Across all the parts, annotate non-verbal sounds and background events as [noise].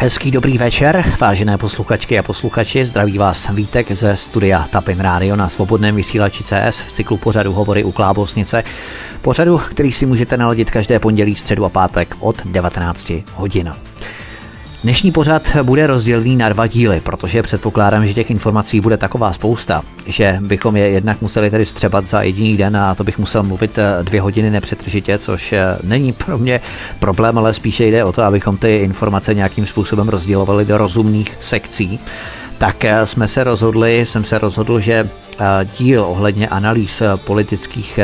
Hezký dobrý večer, vážené posluchačky a posluchači, zdraví vás Vítek ze studia Tapin Radio na svobodném vysílači CS v cyklu pořadu Hovory u Klábosnice. Pořadu, který si můžete naladit každé pondělí, středu a pátek od 19 hodin. Dnešní pořad bude rozdělený na dva díly, protože předpokládám, že těch informací bude taková spousta, že bychom je jednak museli tedy střebat za jediný den a to bych musel mluvit eh, dvě hodiny nepřetržitě, což eh, není pro mě problém, ale spíše jde o to, abychom ty informace nějakým způsobem rozdělovali do rozumných sekcí tak eh, jsme se rozhodli, jsem se rozhodl, že díl ohledně analýz politických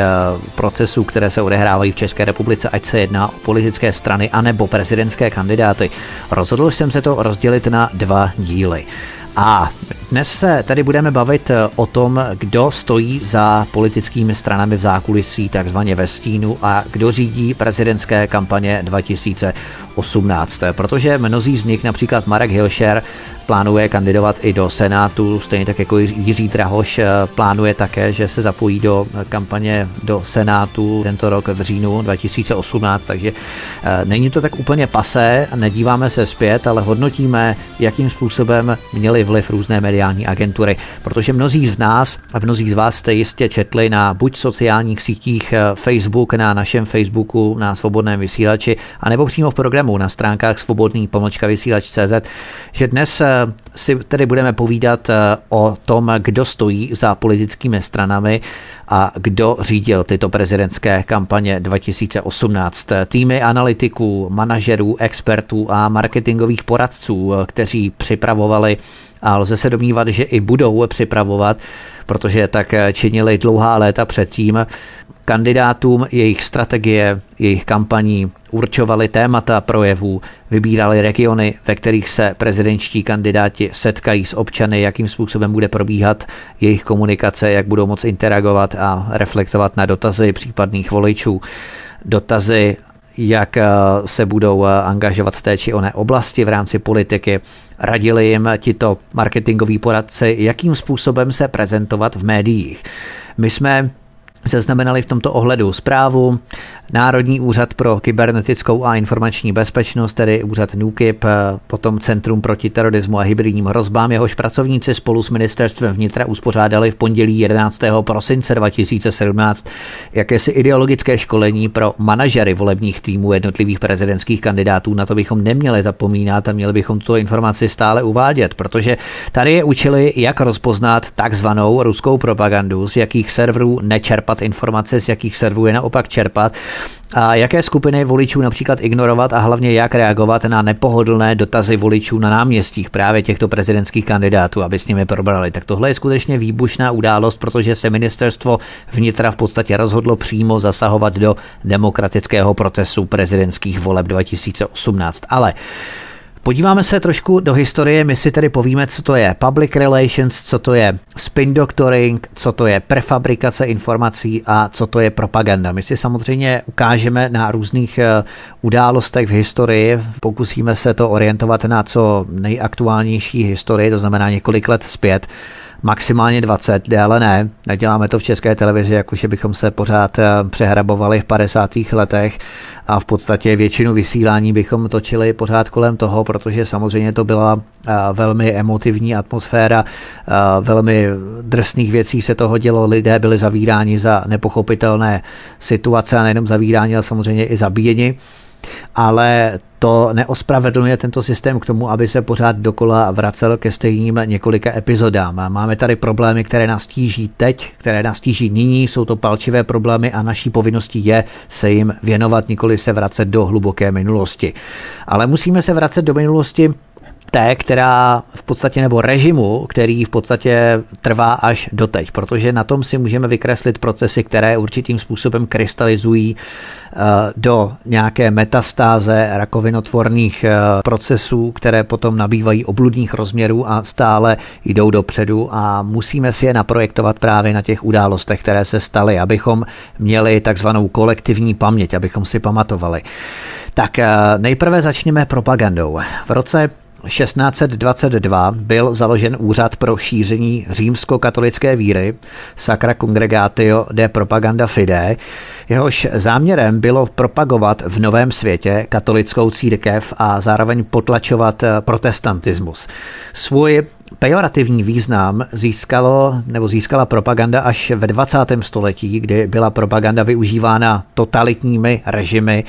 procesů, které se odehrávají v České republice, ať se jedná o politické strany anebo prezidentské kandidáty, rozhodl jsem se to rozdělit na dva díly. A dnes se tady budeme bavit o tom, kdo stojí za politickými stranami v zákulisí, takzvaně ve stínu, a kdo řídí prezidentské kampaně 2018. Protože mnozí z nich, například Marek Hilšer, plánuje kandidovat i do Senátu, stejně tak jako Jiří Drahoš eh, plánuje také, že se zapojí do kampaně do Senátu tento rok v říjnu 2018, takže eh, není to tak úplně pasé, nedíváme se zpět, ale hodnotíme, jakým způsobem měly vliv různé mediální agentury, protože mnozí z nás a mnozí z vás jste jistě četli na buď sociálních sítích eh, Facebook, na našem Facebooku, na svobodném vysílači, anebo přímo v programu na stránkách svobodný pomlčka vysílač.cz, že dnes si tedy budeme povídat eh, o tom, kdo stojí za politickými stranami a kdo řídil tyto prezidentské kampaně 2018. Týmy analytiků, manažerů, expertů a marketingových poradců, eh, kteří připravovali a lze se domnívat, že i budou připravovat, protože tak činili dlouhá léta předtím, kandidátům jejich strategie, jejich kampaní, určovali témata projevů, vybírali regiony, ve kterých se prezidentští kandidáti setkají s občany, jakým způsobem bude probíhat jejich komunikace, jak budou moct interagovat a reflektovat na dotazy případných voličů. Dotazy jak eh, se budou eh, angažovat v té či oné oblasti v rámci politiky. Radili jim tito marketingoví poradci, jakým způsobem se prezentovat v médiích. My jsme zaznamenali v tomto ohledu zprávu. Národní úřad pro kybernetickou a informační bezpečnost, tedy úřad NUKIP, potom Centrum proti terorismu a hybridním hrozbám, jehož pracovníci spolu s ministerstvem vnitra uspořádali v pondělí 11. prosince 2017 jakési ideologické školení pro manažery volebních týmů jednotlivých prezidentských kandidátů. Na to bychom neměli zapomínat a měli bychom tuto informaci stále uvádět, protože tady je učili, jak rozpoznat takzvanou ruskou propagandu, z jakých serverů nečerpat informace, z jakých serverů je naopak čerpat a jaké skupiny voličů například ignorovat a hlavně jak reagovat na nepohodlné dotazy voličů na náměstích právě těchto prezidentských kandidátů, aby s nimi probrali. Tak tohle je skutečně výbušná událost, protože se ministerstvo vnitra v podstatě rozhodlo přímo zasahovat do demokratického procesu prezidentských voleb 2018. Ale Podíváme se trošku do historie, my si tedy povíme, co to je public relations, co to je spin doctoring, co to je prefabrikace informací a co to je propaganda. My si samozřejmě ukážeme na různých eh, událostech v historii, pokusíme se to orientovat na co nejaktuálnější historii, to znamená několik let zpět maximálně 20, déle ne. Neděláme to v české televizi, jakože bychom se pořád eh, přehrabovali v 50. letech a v podstatě většinu vysílání bychom točili pořád kolem toho, protože samozřejmě to byla eh, velmi emotivní atmosféra, eh, velmi drsných věcí se toho dělo, lidé byli zavíráni za nepochopitelné situace a nejenom zavíráni, ale samozřejmě i zabíjeni ale to neospravedlňuje tento systém k tomu, aby se pořád dokola vracel ke stejným několika epizodám. Máme tady problémy, které nás tíží teď, které nás tíží nyní, jsou to palčivé problémy a naší povinností je se jim věnovat, nikoli se vracet do hluboké minulosti. Ale musíme se vracet do minulosti té, která v podstatě, nebo režimu, který v podstatě trvá až doteď, protože na tom si můžeme vykreslit procesy, které určitým způsobem krystalizují eh, do nějaké metastáze rakovinotvorných eh, procesů, které potom nabývají obludních rozměrů a stále jdou dopředu a musíme si je naprojektovat právě na těch událostech, které se staly, abychom měli takzvanou kolektivní paměť, abychom si pamatovali. Tak eh, nejprve začněme propagandou. V roce 1622 byl založen úřad pro šíření římskokatolické víry Sacra Congregatio de Propaganda Fide, jehož záměrem bylo propagovat v novém světě katolickou církev a zároveň potlačovat protestantismus. Svůj Pejorativní význam získalo nebo získala propaganda až ve 20. století, kdy byla propaganda využívána totalitními režimy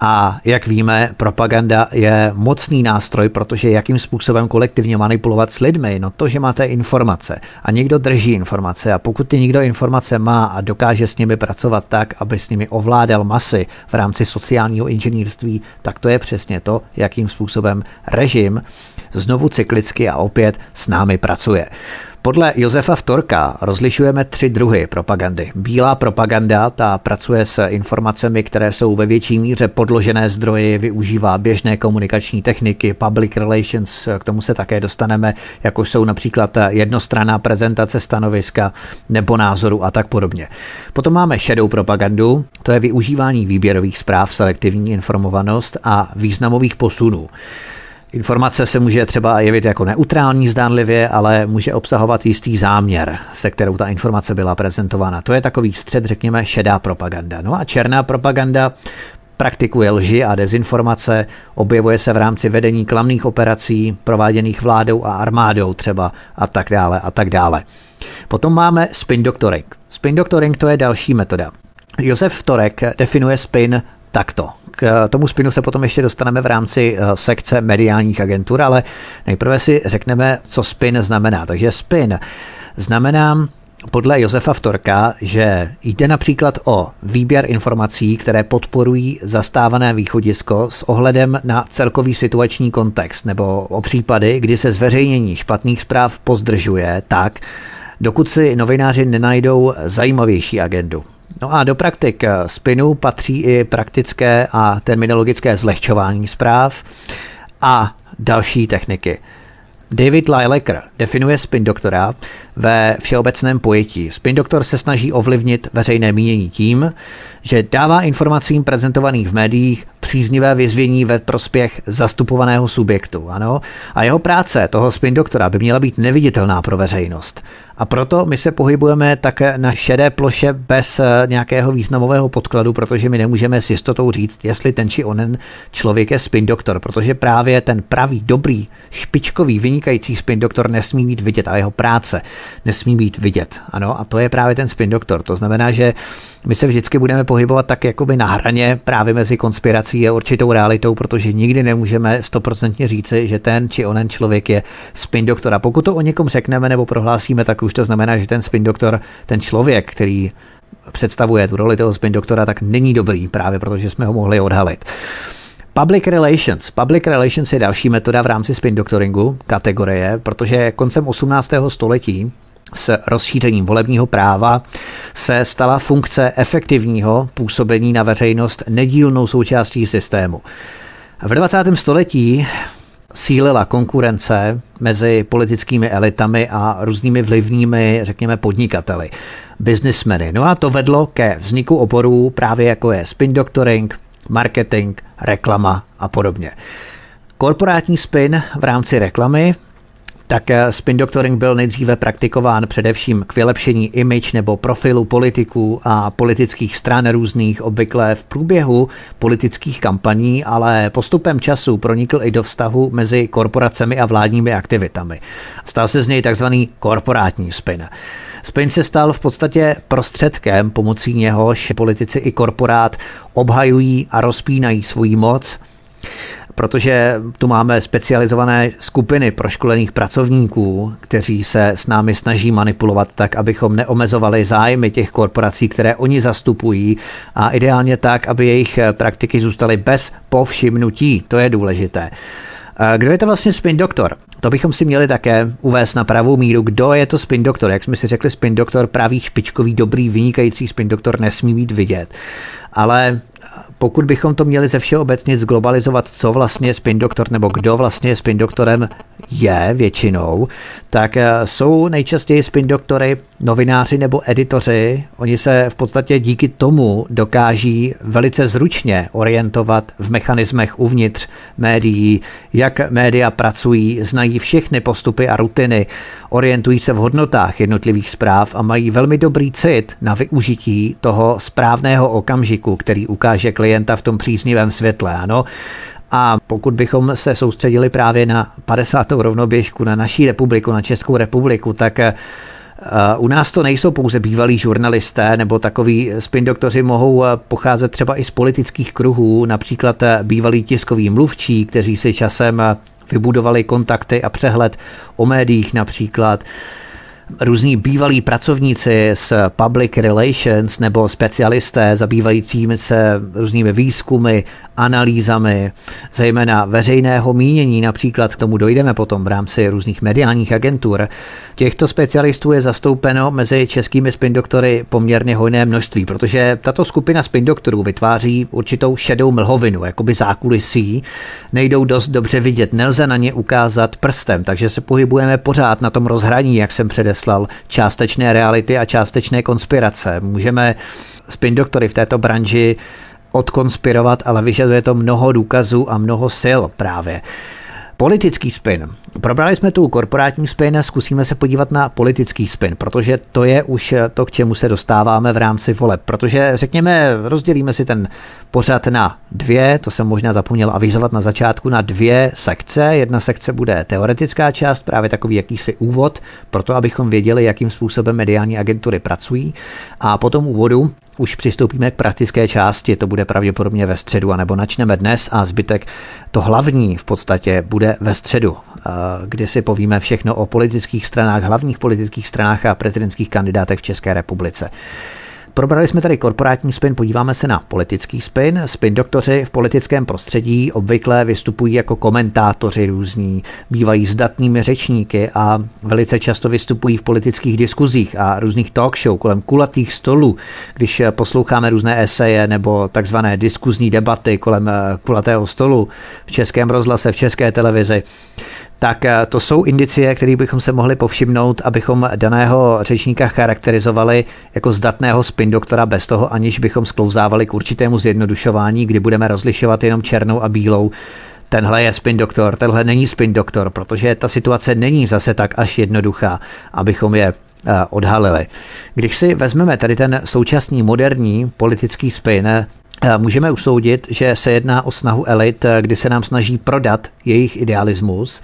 a jak víme, propaganda je mocný nástroj, protože jakým způsobem kolektivně manipulovat s lidmi, no to, že máte informace a někdo drží informace a pokud ty někdo informace má a dokáže s nimi pracovat tak, aby s nimi ovládal masy v rámci sociálního inženýrství, tak to je přesně to, jakým způsobem režim znovu cyklicky a opět s námi pracuje. Podle Josefa Vtorka rozlišujeme tři druhy propagandy. Bílá propaganda, ta pracuje s informacemi, které jsou ve větší míře podložené zdroji, využívá běžné komunikační techniky, public relations, k tomu se také dostaneme, jako jsou například jednostranná prezentace stanoviska nebo názoru a tak podobně. Potom máme shadow propagandu, to je využívání výběrových zpráv, selektivní informovanost a významových posunů. Informace se může třeba jevit jako neutrální zdánlivě, ale může obsahovat jistý záměr, se kterou ta informace byla prezentována. To je takový střed, řekněme, šedá propaganda. No a černá propaganda praktikuje lži a dezinformace, objevuje se v rámci vedení klamných operací prováděných vládou a armádou třeba a tak dále a tak dále. Potom máme spin doctoring. Spin doctoring to je další metoda. Josef Torek definuje spin takto. K tomu spinu se potom ještě dostaneme v rámci eh, sekce mediálních agentur, ale nejprve si řekneme, co spin znamená. Takže spin znamená podle Josefa Vtorka, že jde například o výběr informací, které podporují zastávané východisko s ohledem na celkový situační kontext nebo o případy, kdy se zveřejnění špatných zpráv pozdržuje tak, dokud si novináři nenajdou zajímavější agendu. No a do praktik spinu patří i praktické a terminologické zlehčování zpráv a další techniky. David Lilecker definuje spin doktora ve všeobecném pojetí. Spin doktor se snaží ovlivnit veřejné mínění tím, že dává informacím prezentovaných v médiích příznivé vyzvění ve prospěch zastupovaného subjektu. Ano? A jeho práce, toho spin doktora, by měla být neviditelná pro veřejnost. A proto my se pohybujeme také na šedé ploše bez eh, nějakého významového podkladu, protože my nemůžeme s jistotou říct, jestli ten či onen člověk je spin doktor, protože právě ten pravý, dobrý, špičkový, vynikající spin doktor nesmí být vidět a jeho práce nesmí být vidět. Ano, a to je právě ten spin doktor. To znamená, že my se vždycky budeme pohybovat tak jakoby na hraně právě mezi konspirací a určitou realitou, protože nikdy nemůžeme stoprocentně říci, že ten či onen člověk je spin doktor. A pokud to o někom řekneme nebo prohlásíme, tak už to znamená, že ten spin doktor, ten člověk, který představuje tu roli toho spin doktora, tak není dobrý právě protože jsme ho mohli odhalit. Public Relations. Public Relations je další metoda v rámci spin doctoringu kategorie, protože koncem 18. století s rozšířením volebního práva se stala funkce efektivního působení na veřejnost nedílnou součástí systému. V 20. století sílila konkurence mezi politickými elitami a různými vlivnými, řekněme, podnikateli, biznismeny. No a to vedlo ke vzniku oborů právě jako je spin doctoring, marketing, reklama a podobně. Korporátní spin v rámci reklamy tak eh, spin doctoring byl nejdříve praktikován především k vylepšení image nebo profilu politiků a politických stran různých, obvykle v průběhu politických kampaní, ale postupem času pronikl i do vztahu mezi korporacemi a vládními aktivitami. Stal se z něj takzvaný korporátní spin. Spin se stal v podstatě prostředkem, pomocí něhož politici i korporát obhajují a rozpínají svoji moc protože tu máme specializované skupiny proškolených pracovníků, kteří se s námi snaží manipulovat tak, abychom neomezovali zájmy těch korporací, které oni zastupují a ideálně tak, aby jejich praktiky zůstaly bez povšimnutí. To je důležité. Kdo je to vlastně spin doktor? To bychom si měli také uvést na pravou míru, kdo je to spin doktor. Jak jsme si řekli, spin doktor, pravý, špičkový, dobrý, vynikající spin doktor nesmí být vidět. Ale pokud bychom to měli ze všeho obecně zglobalizovat, co vlastně je spin doktor nebo kdo vlastně spin doktorem je většinou, tak eh, jsou nejčastěji spin doktory novináři nebo editoři, oni se v podstatě díky tomu dokáží velice zručně orientovat v mechanismech uvnitř médií, jak média pracují, znají všechny postupy a rutiny, orientují se v hodnotách jednotlivých zpráv a mají velmi dobrý cit na využití toho správného okamžiku, který ukáže klienta v tom příznivém světle. Ano, a pokud bychom se soustředili právě na 50. rovnoběžku, na naší republiku, na Českou republiku, tak eh, u nás to nejsou pouze bývalí žurnalisté nebo takový spin doktoři mohou eh, pocházet třeba i z politických kruhů, například eh, bývalí tiskoví mluvčí, kteří si časem vybudovali kontakty a přehled o médiích například různí bývalí pracovníci z public relations nebo specialisté zabývajícími se různými výzkumy, analýzami, zejména veřejného mínění, například k tomu dojdeme potom v rámci různých mediálních agentur. Těchto specialistů je zastoupeno mezi českými spindoktory poměrně hojné množství, protože tato skupina spindoktorů vytváří určitou šedou mlhovinu, jakoby zákulisí, nejdou dost dobře vidět, nelze na ně ukázat prstem, takže se pohybujeme pořád na tom rozhraní, jak jsem předeslal, částečné reality a částečné konspirace. Můžeme spindoktory v této branži odkonspirovat, ale vyžaduje to mnoho důkazů a mnoho sil právě. Politický spin. Probrali jsme tu korporátní spin, zkusíme se podívat na politický spin, protože to je už to, k čemu se dostáváme v rámci voleb. Protože řekněme, rozdělíme si ten pořad na dvě, to jsem možná zapomněl avizovat na začátku, na dvě sekce. Jedna sekce bude teoretická část, právě takový jakýsi úvod, proto abychom věděli, jakým způsobem mediální agentury pracují. A potom úvodu už přistoupíme k praktické části, to bude pravděpodobně ve středu, anebo načneme dnes a zbytek, to hlavní v podstatě bude ve středu, kdy si povíme všechno o politických stranách, hlavních politických stranách a prezidentských kandidátech v České republice. Probrali jsme tady korporátní spin, podíváme se na politický spin. Spin doktoři v politickém prostředí obvykle vystupují jako komentátoři různí, bývají zdatnými řečníky a velice často vystupují v politických diskuzích a různých talk show kolem kulatých stolů, když posloucháme různé eseje nebo takzvané diskuzní debaty kolem kulatého stolu v českém rozhlase, v české televizi tak eh, to jsou indicie, které bychom se mohli povšimnout, abychom daného řečníka charakterizovali jako zdatného spin doktora bez toho, aniž bychom sklouzávali k určitému zjednodušování, kdy budeme rozlišovat jenom černou a bílou. Tenhle je spin doktor, tenhle není spin doktor, protože ta situace není zase tak až jednoduchá, abychom je odhalili. Když si vezmeme tady ten současný moderní politický spin, Eh, můžeme usoudit, že se jedná o snahu elit, eh, kdy se nám snaží prodat jejich idealismus,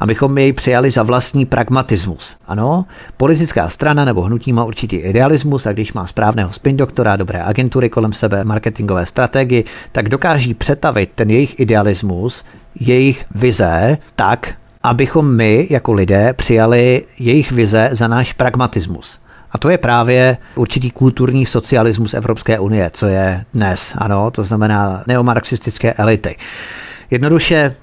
abychom jej přijali za vlastní pragmatismus. Ano, politická strana nebo hnutí má určitý idealismus a když má správného spin doktora, dobré agentury kolem sebe, marketingové strategii, tak dokáží přetavit ten jejich idealismus, jejich vize tak, abychom my jako lidé přijali jejich vize za náš pragmatismus. A to je právě určitý kulturní socialismus Evropské unie, co je dnes, ano, to znamená neomarxistické elity. Jednoduše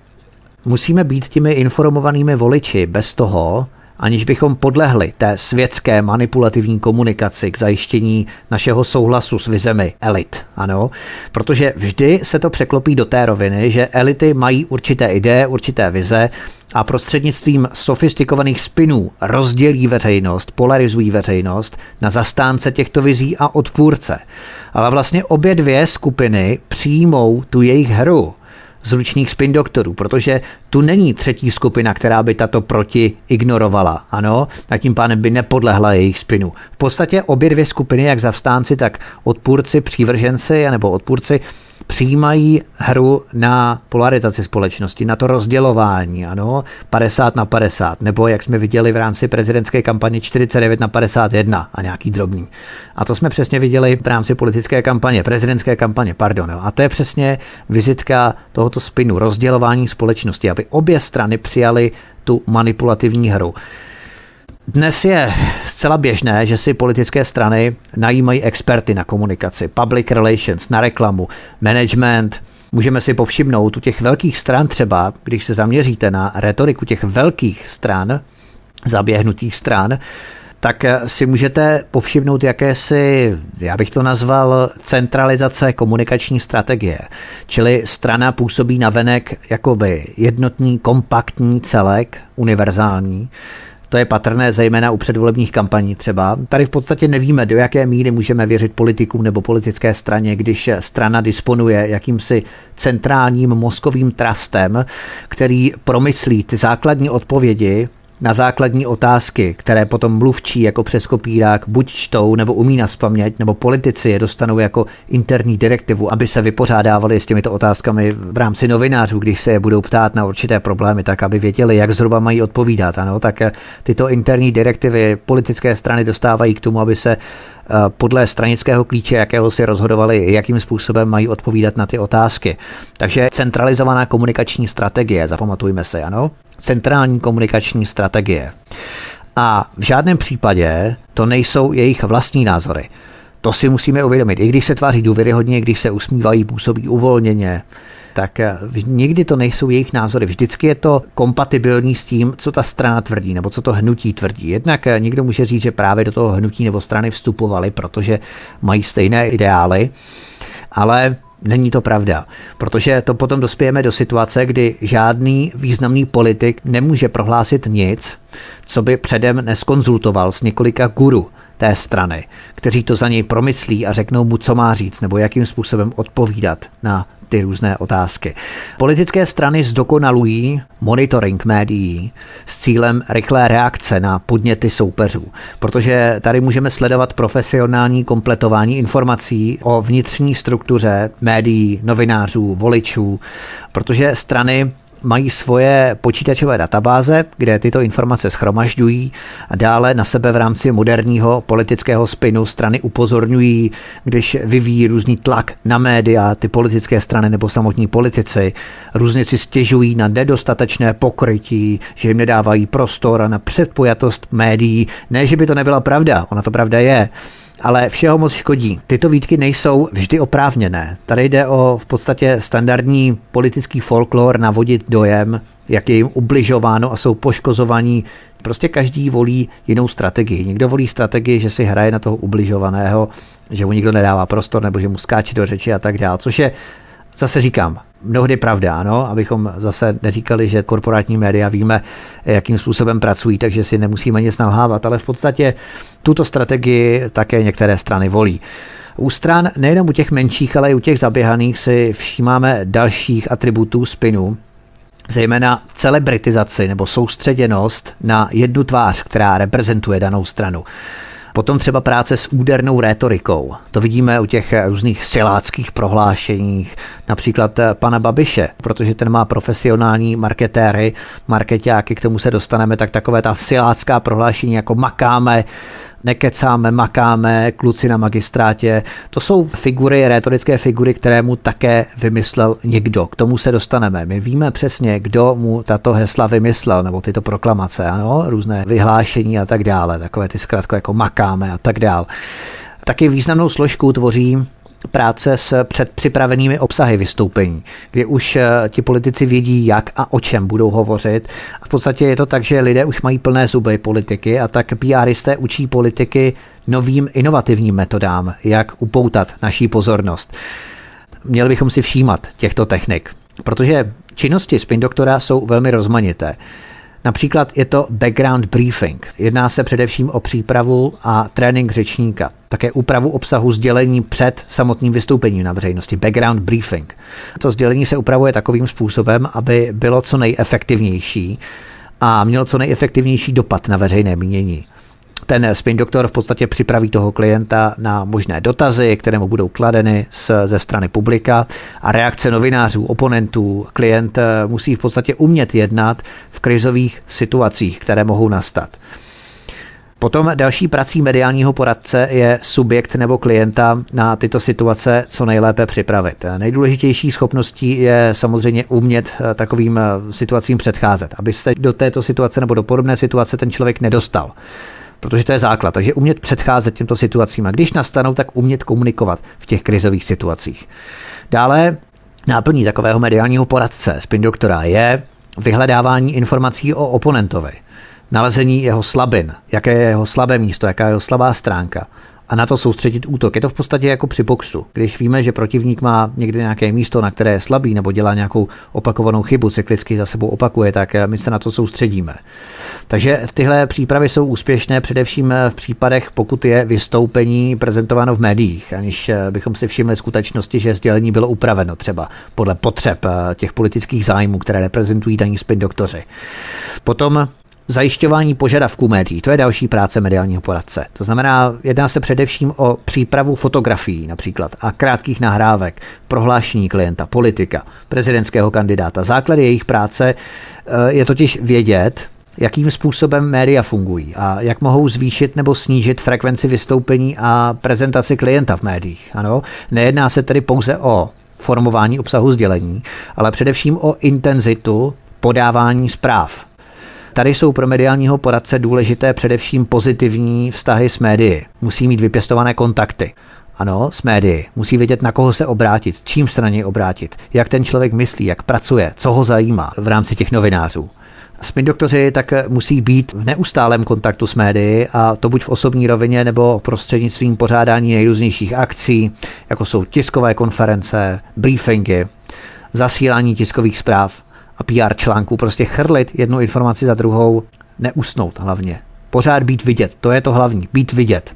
musíme být těmi informovanými voliči bez toho, aniž bychom podlehli té světské manipulativní komunikaci k zajištění našeho souhlasu s vizemi elit. Ano, protože vždy se to překlopí do té roviny, že elity mají určité ideje, určité vize a prostřednictvím sofistikovaných spinů rozdělí veřejnost, polarizují veřejnost na zastánce těchto vizí a odpůrce. Ale vlastně obě dvě skupiny přijmou tu jejich hru zručných spin doktorů, protože tu není třetí skupina, která by tato proti ignorovala, ano, a tím pádem by nepodlehla jejich spinu. V podstatě obě dvě skupiny, jak zavstánci, tak odpůrci, přívrženci nebo odpůrci přijímají hru na polarizaci společnosti, na to rozdělování, ano, 50 na 50, nebo jak jsme viděli v rámci prezidentské kampaně 49 na 51 a nějaký drobný. A to jsme přesně viděli v rámci politické kampaně, prezidentské kampaně, pardon. A to je přesně vizitka tohoto spinu, rozdělování společnosti, aby obě strany přijali tu manipulativní hru. Dnes je zcela běžné, že si politické strany najímají experty na komunikaci, public relations, na reklamu, management. Můžeme si povšimnout u těch velkých stran třeba, když se zaměříte na retoriku těch velkých stran, zaběhnutých stran, tak si můžete povšimnout jakési, já bych to nazval, centralizace komunikační strategie. Čili strana působí na venek jakoby jednotný, kompaktní celek, univerzální, To je patrné zejména u předvolebních kampaní třeba. Tady v podstatě nevíme, do jaké míry můžeme věřit politikům nebo politické straně, když strana disponuje jakýmsi centrálním mozkovým trastem, který promyslí ty základní odpovědi na základní otázky, které potom mluvčí jako přes kopírák buď čtou nebo umí naspamět, nebo politici je dostanou jako interní direktivu, aby se vypořádávali s těmito otázkami v rámci novinářů, když se je budou ptát na určité problémy, tak aby věděli, jak zhruba mají odpovídat. Ano, tak tyto interní direktivy politické strany dostávají k tomu, aby se podle stranického klíče, jakého si rozhodovali, jakým způsobem mají odpovídat na ty otázky. Takže centralizovaná komunikační strategie, zapamatujme si, ano? Centrální komunikační strategie. A v žádném případě to nejsou jejich vlastní názory. To si musíme uvědomit. I když se tváří důvěryhodně, když se usmívají, působí uvolněně, tak eh, nikdy to nejsou jejich názory. Vždycky je to kompatibilní s tím, co ta strana tvrdí, nebo co to hnutí tvrdí. Jednak eh, někdo může říct, že právě do toho hnutí nebo strany vstupovali, protože mají stejné ideály, ale Není to pravda, protože to potom dospějeme do situace, kdy žádný významný politik nemůže prohlásit nic, co by předem neskonzultoval s několika guru té strany, kteří to za něj promyslí a řeknou mu, co má říct nebo jakým způsobem odpovídat na ty různé otázky. Politické strany zdokonalují monitoring médií s cílem rychlé reakce na podněty soupeřů, protože tady můžeme sledovat profesionální kompletování informací o vnitřní struktuře médií, novinářů, voličů, protože strany mají svoje počítačové databáze, kde tyto informace schromažďují a dále na sebe v rámci moderního politického spinu strany upozorňují, když vyvíjí různý tlak na média, ty politické strany nebo samotní politici. Různě si stěžují na nedostatečné pokrytí, že jim nedávají prostor a na předpojatost médií. Ne, že by to nebyla pravda, ona to pravda je ale všeho moc škodí. Tyto výtky nejsou vždy oprávněné. Tady jde o v podstatě standardní politický folklor navodit dojem, jak je jim ubližováno a jsou poškozovaní. Prostě každý volí jinou strategii. Někdo volí strategii, že si hraje na toho ubližovaného, že mu nikdo nedává prostor nebo že mu skáče do řeči a tak dále, což je zase říkám, mnohdy pravda, ano, abychom zase neříkali, že korporátní média víme, jakým způsobem pracují, takže si nemusíme nic nalhávat, ale v podstatě tuto strategii také některé strany volí. U stran nejenom u těch menších, ale i u těch zaběhaných si všímáme dalších atributů spinu, zejména celebritizaci nebo soustředěnost na jednu tvář, která reprezentuje danou stranu. Potom třeba práce s údernou rétorikou. To vidíme u těch různých siláckých prohlášeních, například pana Babiše, protože ten má profesionální marketéry, marketáky, k tomu se dostaneme, tak takové ta silácká prohlášení jako makáme, nekecáme, makáme, kluci na magistrátě. To jsou figury, retorické figury, které mu také vymyslel někdo. K tomu se dostaneme. My víme přesně, kdo mu tato hesla vymyslel, nebo tyto proklamace, ano, různé vyhlášení a tak dále, takové ty zkrátko jako makáme a tak dále. Taky významnou složku tvoří práce s předpřipravenými obsahy vystoupení, kdy už eh, ti politici vědí, jak a o čem budou hovořit. V podstatě je to tak, že lidé už mají plné zuby politiky a tak PRisté učí politiky novým inovativním metodám, jak upoutat naší pozornost. Měli bychom si všímat těchto technik, protože činnosti spin doktora jsou velmi rozmanité. Například je to background briefing. Jedná se především o přípravu a trénink řečníka. Také úpravu obsahu sdělení před samotným vystoupením na veřejnosti. Background briefing. To sdělení se upravuje takovým způsobem, aby bylo co nejefektivnější a mělo co nejefektivnější dopad na veřejné mínění. Ten spin doktor v podstatě připraví toho klienta na možné dotazy, které mu budou kladeny ze strany publika a reakce novinářů, oponentů. Klient eh, musí v podstatě umět jednat v krizových situacích, které mohou nastat. Potom další prací mediálního poradce je subjekt nebo klienta na tyto situace co nejlépe připravit. Nejdůležitější schopností je samozřejmě umět eh, takovým eh, situacím předcházet, aby se do této situace nebo do podobné situace ten člověk nedostal protože to je základ. Takže umět předcházet těmto situacím a když nastanou, tak umět komunikovat v těch krizových situacích. Dále náplní takového mediálního poradce, spin doktora, je vyhledávání informací o oponentovi, nalezení jeho slabin, jaké je jeho slabé místo, jaká je jeho slabá stránka, a na to soustředit útok. Je to v podstatě jako při boxu. Když víme, že protivník má někde nějaké místo, na které je slabý nebo dělá nějakou opakovanou chybu, cyklicky za sebou opakuje, tak my se na to soustředíme. Takže tyhle přípravy jsou úspěšné především v případech, pokud je vystoupení prezentováno v médiích, aniž bychom si všimli skutečnosti, že sdělení bylo upraveno třeba podle potřeb těch politických zájmů, které reprezentují daní spin doktoři. Potom Zajišťování požadavků médií, to je další práce mediálního poradce. To znamená, jedná se především o přípravu fotografií například a krátkých nahrávek, prohlášení klienta, politika, prezidentského kandidáta. Základy jejich práce eh, je totiž vědět, jakým způsobem média fungují a jak mohou zvýšit nebo snížit frekvenci vystoupení a prezentaci klienta v médiích. Ano, nejedná se tedy pouze o formování obsahu sdělení, ale především o intenzitu podávání zpráv. Tady jsou pro mediálního poradce důležité především pozitivní vztahy s médií. Musí mít vypěstované kontakty. Ano, s médií. Musí vědět, na koho se obrátit, s čím se na něj obrátit, jak ten člověk myslí, jak pracuje, co ho zajímá v rámci těch novinářů. Spin doktoři tak musí být v neustálém kontaktu s médií a to buď v osobní rovině nebo prostřednictvím pořádání nejrůznějších akcí, jako jsou tiskové konference, briefingy, zasílání tiskových zpráv a PR článků, prostě chrlit jednu informaci za druhou, neusnout hlavně. Pořád být vidět, to je to hlavní, být vidět.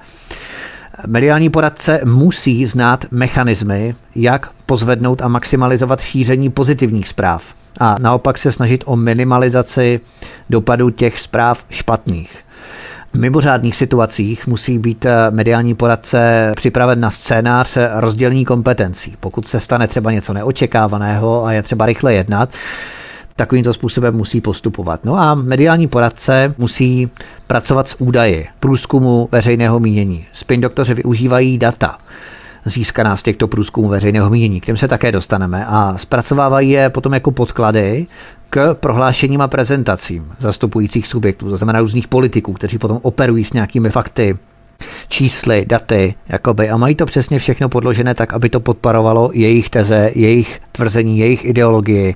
Mediální poradce musí znát mechanismy, jak pozvednout a maximalizovat šíření pozitivních zpráv a naopak se snažit o minimalizaci dopadu těch zpráv špatných. V mimořádných situacích musí být mediální poradce připraven na scénář rozdělení kompetencí. Pokud se stane třeba něco neočekávaného a je třeba rychle jednat, takovýmto způsobem musí postupovat. No a mediální poradce musí pracovat s údaji průzkumu veřejného mínění. Spin doktoři využívají data získaná z těchto průzkumů veřejného mínění, k těm se také dostaneme a zpracovávají je potom jako podklady k prohlášením a prezentacím zastupujících subjektů, to znamená různých politiků, kteří potom operují s nějakými fakty, čísly, daty, jakoby, a mají to přesně všechno podložené tak, aby to podparovalo jejich teze, jejich tvrzení, jejich ideologii.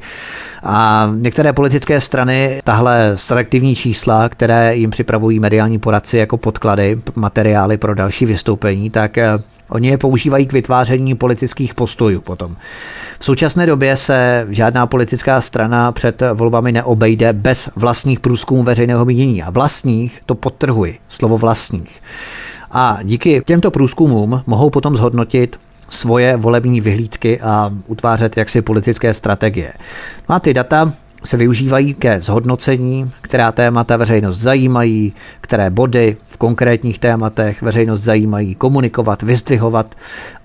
A některé politické strany tahle selektivní čísla, které jim připravují mediální poradci jako podklady, materiály pro další vystoupení, tak eh, Oni je používají k vytváření politických postojů potom. V současné době se žádná politická strana před volbami neobejde bez vlastních průzkumů veřejného mínění. A vlastních, to podtrhuji, slovo vlastních. A díky těmto průzkumům mohou potom zhodnotit svoje volební vyhlídky a utvářet jaksi politické strategie. No a ty data se využívají ke zhodnocení, která témata veřejnost zajímají, které body v konkrétních tématech veřejnost zajímají komunikovat, vyzdvihovat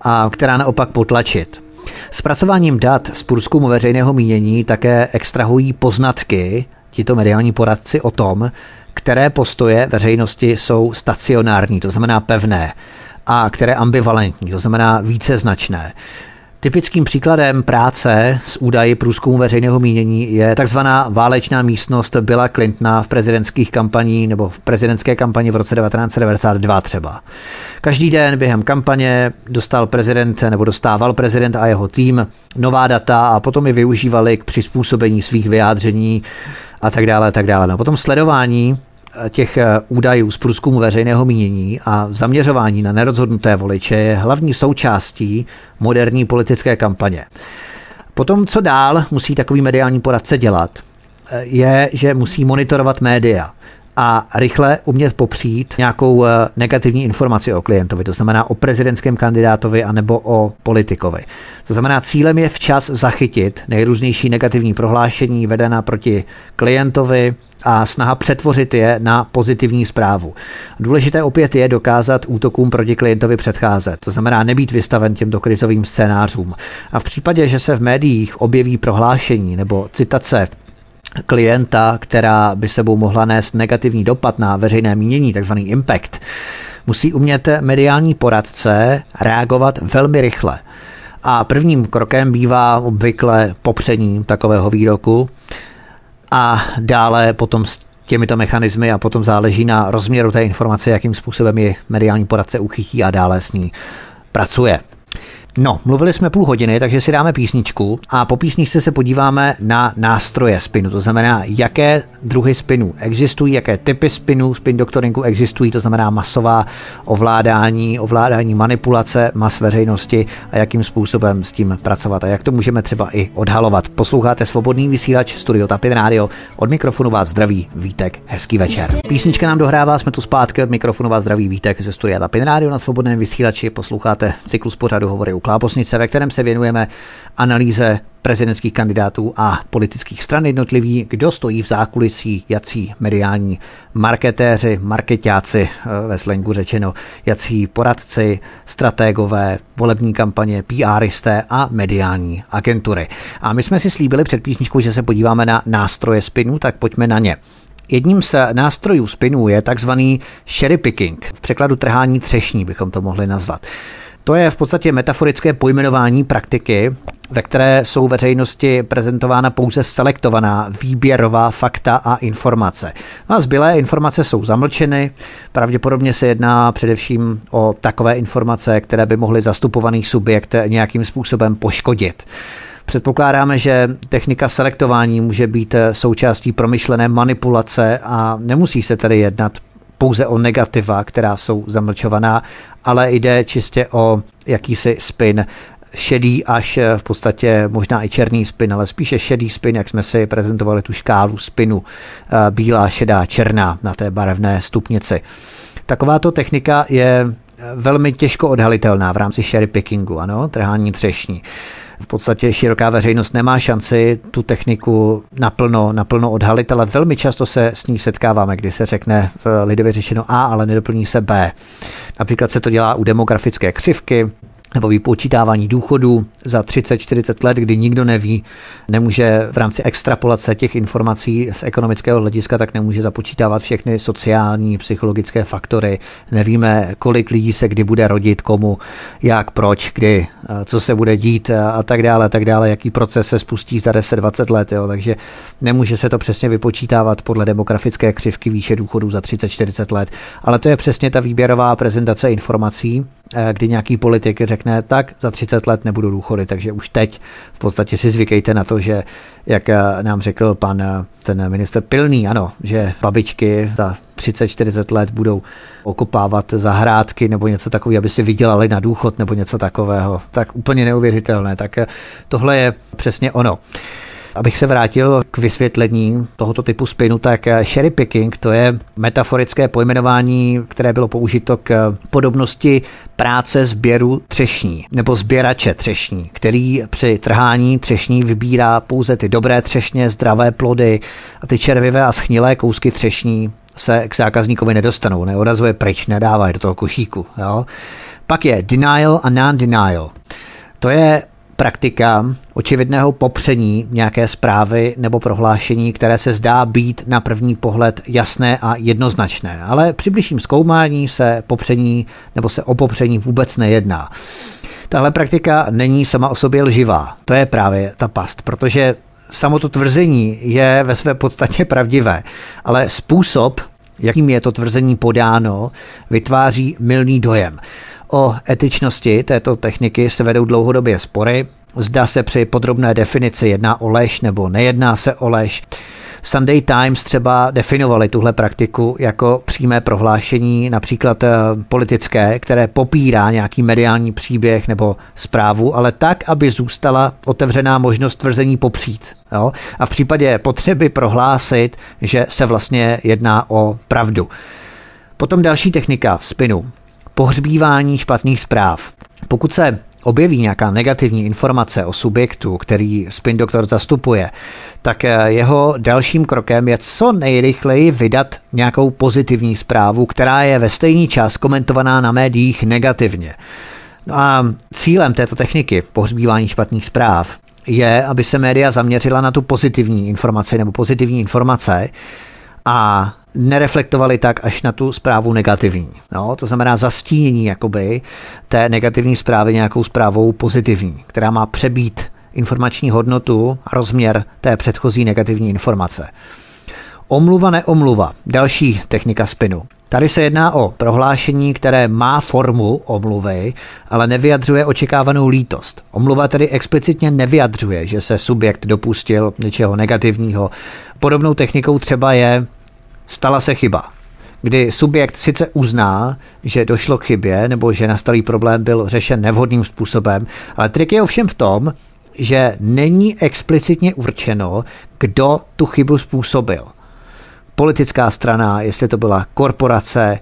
a která naopak potlačit. Zpracováním dat z průzkumu veřejného mínění také extrahují poznatky tito mediální poradci o tom, které postoje veřejnosti jsou stacionární, to znamená pevné, a které ambivalentní, to znamená více značné. Typickým příkladem práce s údaji průzkumu veřejného mínění je takzvaná válečná místnost Billa Clintona v prezidentských kampaní nebo v prezidentské kampani v roce 1992 třeba. Každý den během kampaně dostal prezident nebo dostával prezident a jeho tým nová data a potom je využívali k přizpůsobení svých vyjádření a tak dále, a tak dále. No, potom sledování těch eh, údajů z průzkumu veřejného mínění a zaměřování na nerozhodnuté voliče je hlavní součástí moderní politické kampaně. Potom, co dál musí takový mediální poradce dělat, eh, je, že musí monitorovat média a rychle umět popřít nějakou eh, negativní informaci o klientovi, to znamená o prezidentském kandidátovi anebo o politikovi. To znamená, cílem je včas zachytit nejrůznější negativní prohlášení vedená proti klientovi a snaha přetvořit je na pozitivní zprávu. Důležité opět je dokázat útokům proti klientovi předcházet, to znamená nebýt vystaven těmto krizovým scénářům. A v případě, že se v médiích objeví prohlášení nebo citace klienta, která by sebou mohla nést negativní dopad na veřejné mínění, takzvaný impact, musí umět mediální poradce reagovat velmi rychle. A prvním krokem bývá obvykle popření takového výroku a dále potom s těmito mechanismy a potom záleží na rozměru té informace, jakým způsobem ji mediální poradce uchytí a dále s ní pracuje. No, mluvili jsme půl hodiny, takže si dáme písničku a po písničce se podíváme na nástroje spinu, to znamená, jaké druhy spinů existují, jaké typy spinů, spin doktoringu existují, to znamená masová ovládání, ovládání manipulace mas veřejnosti a jakým způsobem s tím pracovat a jak to můžeme třeba i odhalovat. Posloucháte svobodný vysílač Studio Tapin Radio. Od mikrofonu vás zdraví Vítek. Hezký večer. Písnička nám dohrává, jsme tu zpátky od mikrofonu vás zdraví Vítek ze Studia Tapin Radio na svobodném vysílači. Posloucháte cyklus pořadu Hovory u Klábosnice, ve kterém se věnujeme analýze prezidentských kandidátů a politických stran jednotlivý, kdo stojí v zákulisí, jací mediální marketéři, marketáci eh, ve slengu řečeno, jací poradci, strategové, volební kampaně, PRisté a mediální agentury. A my jsme si slíbili před písničkou, že se podíváme na nástroje spinu, tak pojďme na ně. Jedním z nástrojů spinu je takzvaný cherry picking, v překladu trhání třešní bychom to mohli nazvat. To je v podstatě metaforické pojmenování praktiky, ve které jsou veřejnosti prezentována pouze selektovaná výběrová fakta a informace. No a zbylé informace jsou zamlčeny, pravděpodobně se jedná především o takové informace, které by mohly zastupovaný subjekt nějakým způsobem poškodit. Předpokládáme, že technika selektování může být součástí promyšlené manipulace a nemusí se tedy jednat pouze o negativa, která jsou zamlčovaná, ale jde čistě o jakýsi spin šedý až v podstatě možná i černý spin, ale spíše šedý spin, jak jsme si prezentovali tu škálu spinu, eh, bílá, šedá, černá na té barevné stupnici. Takováto technika je velmi těžko odhalitelná v rámci cherry pickingu, ano, trhání třešní v podstatě široká veřejnost nemá šanci tu techniku naplno, naplno odhalit, ale velmi často se s ní setkáváme, kdy se řekne v lidově řečeno A, ale nedoplní se B. Například se to dělá u demografické křivky, nebo vypočítávání důchodů za 30-40 let, kdy nikdo neví, nemůže v rámci extrapolace těch informací z ekonomického hlediska, tak nemůže započítávat všechny sociální, psychologické faktory. Nevíme, kolik lidí se kdy bude rodit, komu, jak, proč, kdy, co se bude dít a tak dále, a tak dále, jaký proces se spustí za 10-20 let. Jo. Takže nemůže se to přesně vypočítávat podle demografické křivky výše důchodů za 30-40 let. Ale to je přesně ta výběrová prezentace informací, kdy nějaký politik řekne, tak za 30 let nebudu důchody, takže už teď v podstatě si zvykejte na to, že jak eh, nám řekl pan eh, ten minister Pilný, ano, že babičky za 30-40 let budou okopávat zahrádky nebo něco takového, aby si vydělali na důchod nebo něco takového. Tak úplně neuvěřitelné. Tak tohle je přesně ono. Abych se vrátil k vysvětlení tohoto typu spinu, tak cherry picking to je metaforické pojmenování, které bylo použito k podobnosti práce sběru třešní nebo sběrače třešní, který při trhání třešní vybírá pouze ty dobré třešně, zdravé plody a ty červivé a schnilé kousky třešní se k zákazníkovi nedostanou, neodrazuje pryč, nedává je do toho košíku. Jo? Pak je denial a non-denial. To je praktika očividného popření nějaké zprávy nebo prohlášení, které se zdá být na první pohled jasné a jednoznačné. Ale při bližším zkoumání se popření nebo se o popření vůbec nejedná. Tahle praktika není sama o sobě lživá. To je právě ta past, protože samo to tvrzení je ve své podstatě pravdivé, ale způsob, jakým je to tvrzení podáno, vytváří milný dojem. O etičnosti této techniky se vedou dlouhodobě spory. Zda se při podrobné definici jedná o lež nebo nejedná se o lež. Sunday Times třeba definovali tuhle praktiku jako přímé prohlášení, například eh, politické, které popírá nějaký mediální příběh nebo zprávu, ale tak, aby zůstala otevřená možnost tvrzení popřít. Jo? A v případě potřeby prohlásit, že se vlastně jedná o pravdu. Potom další technika spinu pohřbívání špatných zpráv. Pokud se objeví nějaká negativní informace o subjektu, který Spin Doktor zastupuje, tak eh, jeho dalším krokem je co nejrychleji vydat nějakou pozitivní zprávu, která je ve stejný čas komentovaná na médiích negativně. No a cílem této techniky pohřbívání špatných zpráv je, aby se média zaměřila na tu pozitivní informaci nebo pozitivní informace a nereflektovali tak až na tu zprávu negativní. No, to znamená zastínění jakoby té negativní zprávy nějakou zprávou pozitivní, která má přebít informační hodnotu a rozměr té předchozí negativní informace. Omluva neomluva, další technika spinu. Tady se jedná o prohlášení, které má formu omluvy, ale nevyjadřuje očekávanou lítost. Omluva tedy explicitně nevyjadřuje, že se subjekt dopustil něčeho negativního. Podobnou technikou třeba je stala se chyba, kdy subjekt sice uzná, že došlo k chybě nebo že nastalý problém byl řešen nevhodným způsobem, ale trik je ovšem v tom, že není explicitně určeno, kdo tu chybu způsobil – politická strana, jestli to byla korporace,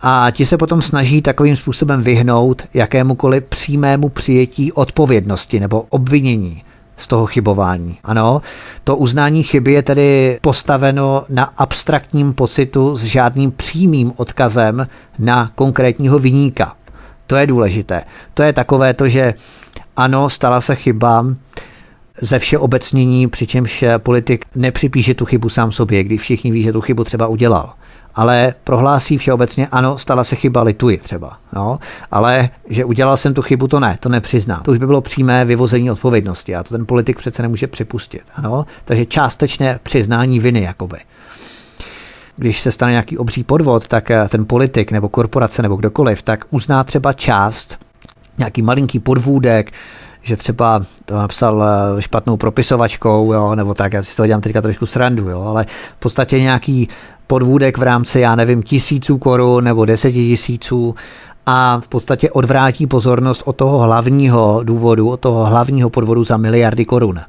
a ti se potom snaží takovým způsobem vyhnout jakémukoliv přímému přijetí odpovědnosti nebo obvinění z toho chybování. Ano, to uznání chyby je tedy postaveno na abstraktním pocitu s žádným přímým odkazem na konkrétního vyníka. To je důležité. To je takové to, že ano, stala se chyba, ze všeobecnění, přičemž politik nepřipíše tu chybu sám sobě, když všichni ví, že tu chybu třeba udělal. Ale prohlásí všeobecně, ano, stala se chyba, lituji třeba. No, ale že udělal jsem tu chybu, to ne, to nepřizná. To už by bylo přímé vyvození odpovědnosti a to ten politik přece nemůže připustit. Ano? Takže částečné přiznání viny, jakoby když se stane nějaký obří podvod, tak ten politik nebo korporace nebo kdokoliv, tak uzná třeba část, nějaký malinký podvůdek, že třeba to napsal eh, špatnou propisovačkou, jo, nebo tak, já si to dělám teďka trošku srandu, jo, ale v podstatě nějaký podvůdek v rámci, já nevím, tisíců korun nebo deseti tisíců a v podstatě odvrátí pozornost od toho hlavního důvodu, od toho hlavního podvodu za miliardy korun.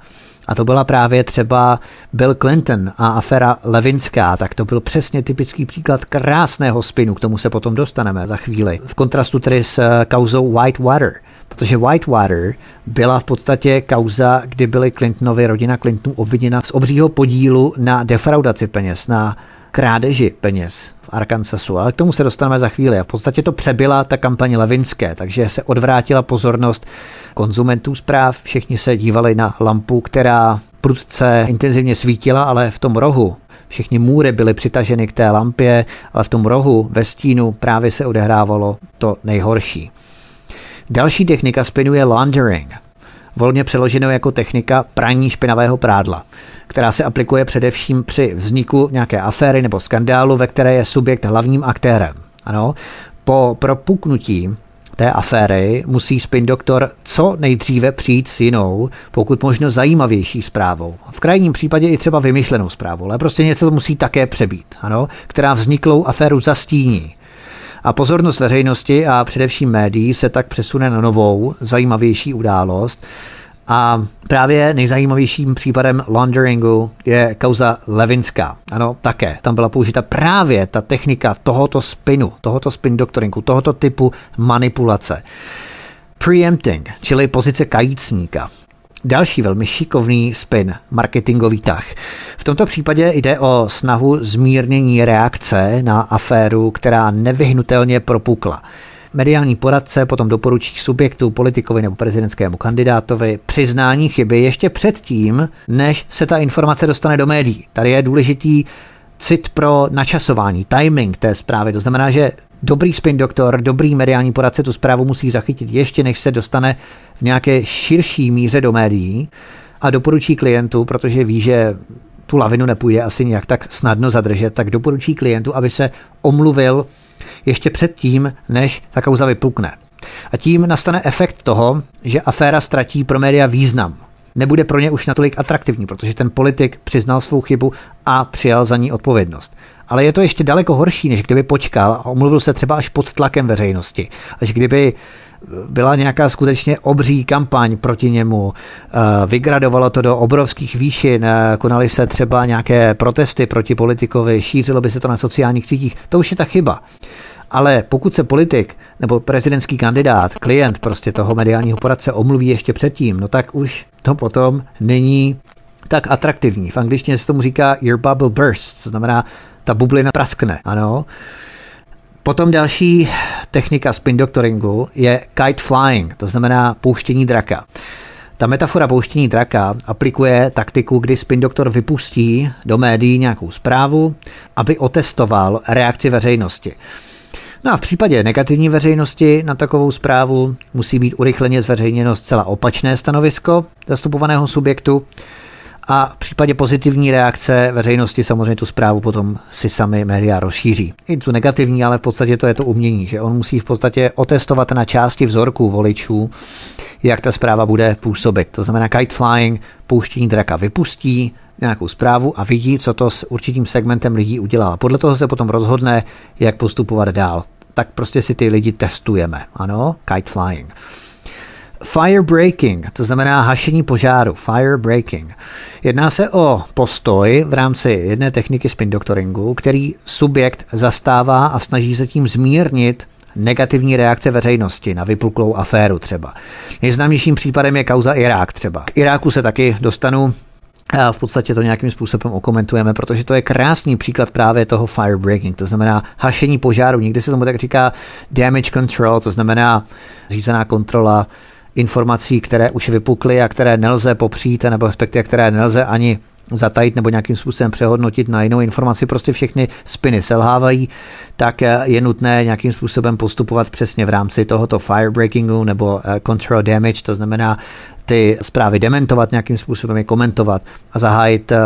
A to byla právě třeba Bill Clinton a afera Levinská, tak to byl přesně typický příklad krásného spinu, k tomu se potom dostaneme za chvíli. V kontrastu tedy s eh, kauzou Whitewater – protože Whitewater byla v podstatě kauza, kdy byly Clintonovi, rodina Clintonů obviněna z obřího podílu na defraudaci peněz, na krádeži peněz v Arkansasu, ale k tomu se dostaneme za chvíli. A v podstatě to přebyla ta kampaně Levinské, takže se odvrátila pozornost konzumentů zpráv. Všichni se dívali na lampu, která prudce intenzivně svítila, ale v tom rohu všechny můry byly přitaženy k té lampě, ale v tom rohu ve stínu právě se odehrávalo to nejhorší. Další technika spinu je laundering, volně přeloženo jako technika praní špinavého prádla, která se aplikuje především při vzniku nějaké aféry nebo skandálu, ve které je subjekt hlavním aktérem. Ano, po propuknutí té aféry musí spin doktor co nejdříve přijít s jinou, pokud možno zajímavější zprávou. V krajním případě i třeba vymyšlenou zprávou, ale prostě něco musí také přebít, ano, která vzniklou aféru zastíní a pozornost veřejnosti a především médií se tak přesune na novou, zajímavější událost. A právě nejzajímavějším případem launderingu je kauza Levinská. Ano, také. Tam byla použita právě ta technika tohoto spinu, tohoto spin doktoringu, tohoto typu manipulace. Preempting, čili pozice kajícníka. Další velmi šikovný spin, marketingový tah. V tomto případě jde o snahu zmírnění reakce na aféru, která nevyhnutelně propukla. Mediální poradce potom doporučí subjektu, politikovi nebo prezidentskému kandidátovi přiznání chyby ještě předtím, než se ta informace dostane do médií. Tady je důležitý cit pro načasování, timing té zprávy. To znamená, že dobrý spin doktor, dobrý mediální poradce tu zprávu musí zachytit ještě, než se dostane v nějaké širší míře do médií a doporučí klientu, protože ví, že tu lavinu nepůjde asi nějak tak snadno zadržet, tak doporučí klientu, aby se omluvil ještě předtím, než ta kauza vypukne. A tím nastane efekt toho, že aféra ztratí pro média význam. Nebude pro ně už natolik atraktivní, protože ten politik přiznal svou chybu a přijal za ní odpovědnost. Ale je to ještě daleko horší, než kdyby počkal a omluvil se třeba až pod tlakem veřejnosti. Až kdyby byla nějaká skutečně obří kampaň proti němu, eh, vygradovalo to do obrovských výšin, eh, konaly se třeba nějaké protesty proti politikovi, šířilo by se to na sociálních sítích, to už je ta chyba. Ale pokud se politik nebo prezidentský kandidát, klient prostě toho mediálního poradce omluví ještě předtím, no tak už to potom není tak atraktivní. V angličtině se tomu říká your bubble bursts, to znamená ta bublina praskne, ano. Potom další technika spin doctoringu je kite flying, to znamená pouštění draka. Ta metafora pouštění draka aplikuje taktiku, kdy spin doktor vypustí do médií nějakou zprávu, aby otestoval reakci veřejnosti. No a v případě negativní veřejnosti na takovou zprávu musí být urychleně zveřejněno zcela opačné stanovisko zastupovaného subjektu a v případě pozitivní reakce veřejnosti samozřejmě tu zprávu potom si sami média rozšíří. I tu negativní, ale v podstatě to je to umění, že on musí v podstatě otestovat na části vzorků voličů, jak ta zpráva bude působit. To znamená kite flying, pouštění draka vypustí, nějakou zprávu a vidí, co to s určitým segmentem lidí udělá. Podle toho se potom rozhodne, jak postupovat dál. Tak prostě si ty lidi testujeme. Ano, kite flying. Fire breaking, to znamená hašení požáru, fire breaking. Jedná se o postoj v rámci jedné techniky spin doctoringu, který subjekt zastává a snaží se tím zmírnit negativní reakce veřejnosti na vypuklou aféru třeba. Nejznámějším případem je kauza Irák třeba. K Iráku se taky dostanu a v podstatě to nějakým způsobem okomentujeme, protože to je krásný příklad právě toho firebreaking, to znamená hašení požáru. Někdy se tomu tak říká damage control, to znamená řízená kontrola informací, které už vypukly a které nelze popřít, nebo respektive které nelze ani zatajit nebo nějakým způsobem přehodnotit na jinou informaci, prostě všechny spiny selhávají, tak je nutné nějakým způsobem postupovat přesně v rámci tohoto firebreakingu nebo eh, control damage, to znamená ty zprávy dementovat nějakým způsobem, je komentovat a zahájit uh,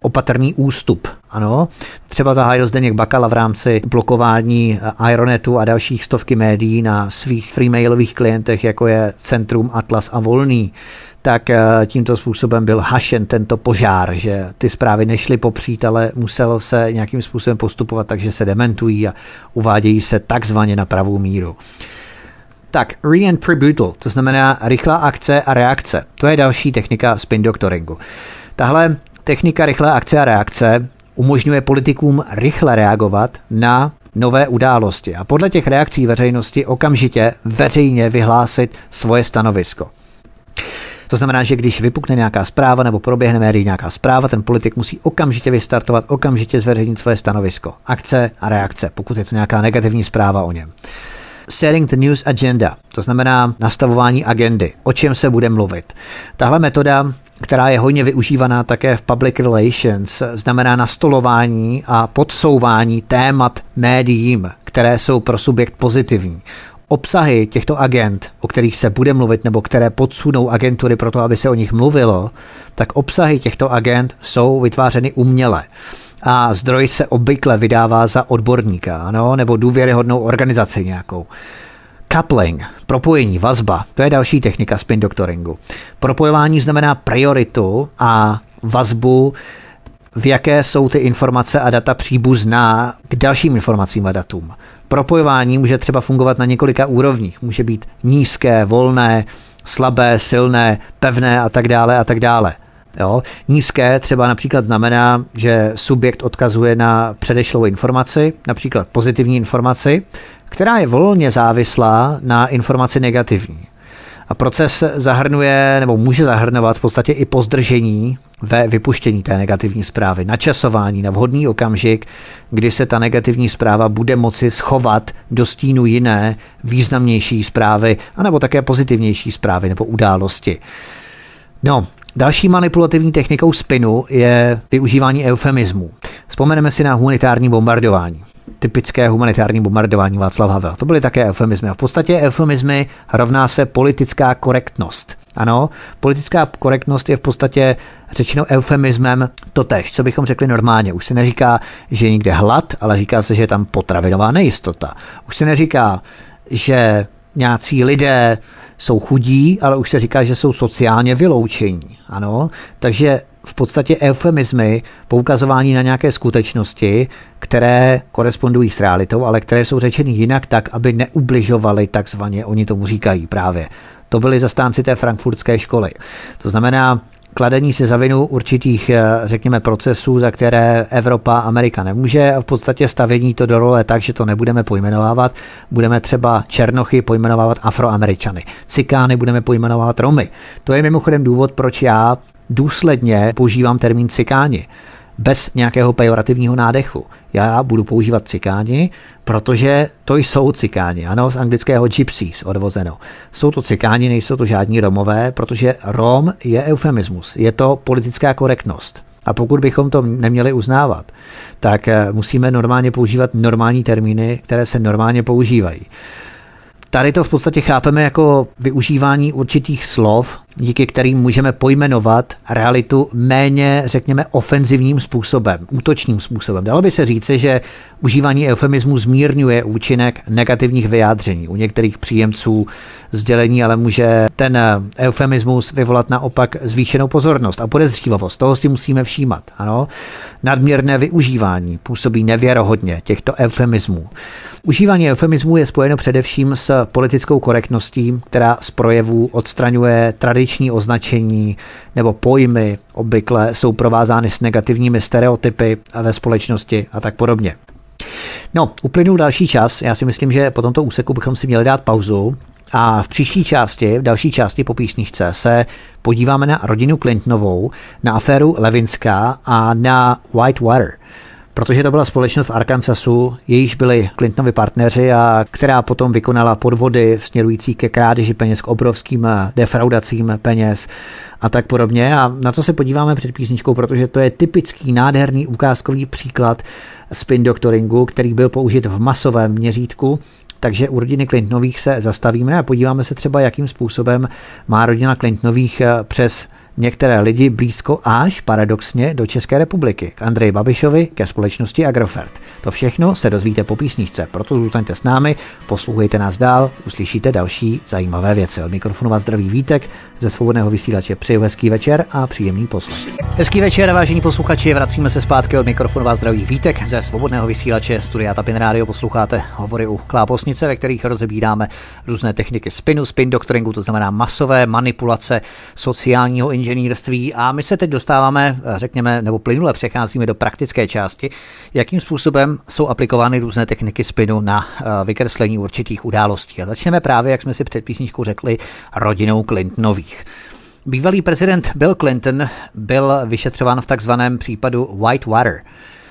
opatrný ústup. Ano, třeba zahájil Zdeněk Bakala v rámci blokování uh, Ironetu a dalších stovky médií na svých freemailových klientech, jako je Centrum, Atlas a Volný tak uh, tímto způsobem byl hašen tento požár, že ty zprávy nešly popřít, ale muselo se nějakým způsobem postupovat, takže se dementují a uvádějí se takzvaně na pravou míru. Tak, re-and-prebutal, to znamená rychlá akce a reakce. To je další technika spin doctoringu. Tahle technika rychlé akce a reakce umožňuje politikům rychle reagovat na nové události a podle těch reakcí veřejnosti okamžitě veřejně vyhlásit svoje stanovisko. To znamená, že když vypukne nějaká zpráva nebo proběhne médií nějaká zpráva, ten politik musí okamžitě vystartovat, okamžitě zveřejnit svoje stanovisko. Akce a reakce, pokud je to nějaká negativní zpráva o něm setting the news agenda, to znamená nastavování agendy, o čem se bude mluvit. Tahle metoda která je hodně využívaná také v public relations, znamená nastolování a podsouvání témat médiím, které jsou pro subjekt pozitivní. Obsahy těchto agent, o kterých se bude mluvit nebo které podsunou agentury pro to, aby se o nich mluvilo, tak obsahy těchto agent jsou vytvářeny uměle a zdroj se obvykle vydává za odborníka, ano, nebo důvěryhodnou organizaci nějakou. Coupling, propojení, vazba, to je další technika spin doctoringu. Propojování znamená prioritu a vazbu, v jaké jsou ty informace a data příbuzná k dalším informacím a datům. Propojování může třeba fungovat na několika úrovních. Může být nízké, volné, slabé, silné, pevné a tak dále a tak dále. Jo? Nízké třeba například znamená, že subjekt odkazuje na předešlou informaci, například pozitivní informaci, která je volně závislá na informaci negativní. A proces zahrnuje nebo může zahrnovat v podstatě i pozdržení ve vypuštění té negativní zprávy, načasování na vhodný okamžik, kdy se ta negativní zpráva bude moci schovat do stínu jiné, významnější zprávy, anebo také pozitivnější zprávy nebo události. No, Další manipulativní technikou spinu je využívání eufemismů. Vzpomeneme si na humanitární bombardování. Typické humanitární bombardování Václav Havel. To byly také eufemismy. A v podstatě eufemismy rovná se politická korektnost. Ano, politická korektnost je v podstatě řečeno eufemismem totež, co bychom řekli normálně. Už se neříká, že je někde hlad, ale říká se, že je tam potravinová nejistota. Už se neříká, že nějací lidé jsou chudí, ale už se říká, že jsou sociálně vyloučení. Ano, takže v podstatě eufemizmy, poukazování na nějaké skutečnosti, které korespondují s realitou, ale které jsou řečeny jinak tak, aby neubližovaly takzvaně, oni tomu říkají právě. To byli zastánci té frankfurtské školy. To znamená, kladení si za vinu určitých, eh, řekněme, procesů, za které Evropa, Amerika nemůže a v podstatě stavění to do role tak, že to nebudeme pojmenovávat. Budeme třeba Černochy pojmenovávat Afroameričany. Cikány budeme pojmenovávat Romy. To je mimochodem důvod, proč já důsledně používám termín cikáni bez nějakého pejorativního nádechu. Já budu používat cikáni, protože to jsou cikáni, ano, z anglického gypsies odvozeno. Jsou to cikáni, nejsou to žádní romové, protože rom je eufemismus, je to politická korektnost. A pokud bychom to neměli uznávat, tak eh, musíme normálně používat normální termíny, které se normálně používají. Tady to v podstatě chápeme jako využívání určitých slov díky kterým můžeme pojmenovat realitu méně, řekněme, ofenzivním způsobem, útočným způsobem. Dalo by se říci, že užívání eufemismu zmírňuje účinek negativních vyjádření. U některých příjemců sdělení ale může ten eufemismus vyvolat naopak zvýšenou pozornost a podezřívavost. Toho si musíme všímat. Ano? Nadměrné využívání působí nevěrohodně těchto eufemismů. Užívání eufemismů je spojeno především s politickou korektností, která z projevů odstraňuje tradiční označení nebo pojmy, obvykle jsou provázány s negativními stereotypy ve společnosti a tak podobně. No, uplynul další čas. Já si myslím, že po tomto úseku bychom si měli dát pauzu a v příští části, v další části po písničce se podíváme na rodinu Clintonovou, na aféru Levinská a na Whitewater protože to byla společnost v Arkansasu, jejíž byli Clintonovi partneři a která potom vykonala podvody směrující ke krádeži peněz, k obrovským defraudacím peněz a tak podobně. A na to se podíváme před písničkou, protože to je typický nádherný ukázkový příklad spin doktoringu, který byl použit v masovém měřítku takže u rodiny Clintonových se zastavíme a podíváme se třeba, jakým způsobem má rodina Clintonových přes některé lidi blízko až paradoxně do České republiky, k Andreji Babišovi, ke společnosti Agrofert. To všechno se dozvíte po písničce, proto zůstaňte s námi, poslouchejte nás dál, uslyšíte další zajímavé věci. Od mikrofonu vás zdraví Vítek, ze svobodného vysílače přeju hezký večer a příjemný poslech. Hezký večer, vážení posluchači, vracíme se zpátky od mikrofonu vás zdraví Vítek, ze svobodného vysílače Studia Tapin Radio posloucháte hovory u Kláposnice, ve kterých rozebíráme různé techniky spinu, spin doctoringu, to znamená masové manipulace sociálního a my se teď dostáváme, řekněme, nebo plynule přecházíme do praktické části, jakým způsobem jsou aplikovány různé techniky spinu na eh, vykreslení určitých událostí. A začneme právě, jak jsme si před písničkou řekli, rodinou Clintonových. Bývalý prezident Bill Clinton byl vyšetřován v takzvaném případu Whitewater,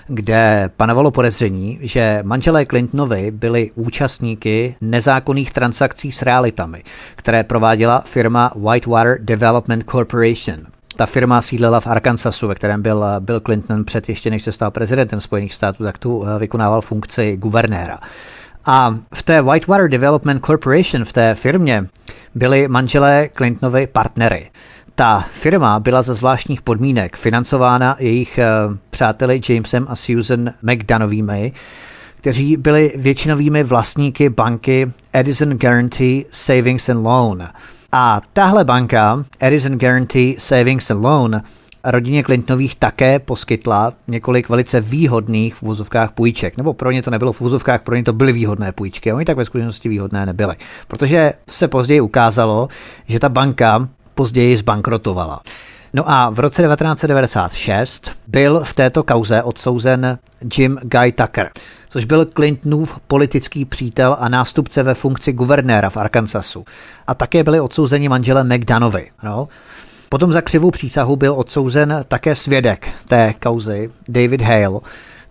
kde panovalo podezření, že manželé Clintonovi byli účastníky nezákonných transakcí s realitami, které prováděla firma Whitewater Development Corporation. Ta firma sídlela v Arkansasu, ve kterém byl Bill Clinton před ještě než se stal prezidentem Spojených států, tak tu eh, vykonával funkci guvernéra. A v té Whitewater Development Corporation, v té firmě, byli manželé Clintonovi partnery. Ta firma byla za zvláštních podmínek financována jejich uh, přáteli Jamesem a Susan McDonovými, kteří byli většinovými vlastníky banky Edison Guarantee Savings and Loan. A tahle banka, Edison Guarantee Savings and Loan, rodině Clintonových také poskytla několik velice výhodných v půjček. Nebo pro ně to nebylo v vozovkách, pro ně to byly výhodné půjčky. Oni tak ve skutečnosti výhodné nebyly. Protože se později ukázalo, že ta banka později zbankrotovala. No a v roce 1996 byl v této kauze odsouzen Jim Guy Tucker, což byl Clintonův politický přítel a nástupce ve funkci guvernéra v Arkansasu. A také byli odsouzeni manželé McDonovi. No. Potom za křivou přísahu byl odsouzen také svědek té kauzy, David Hale,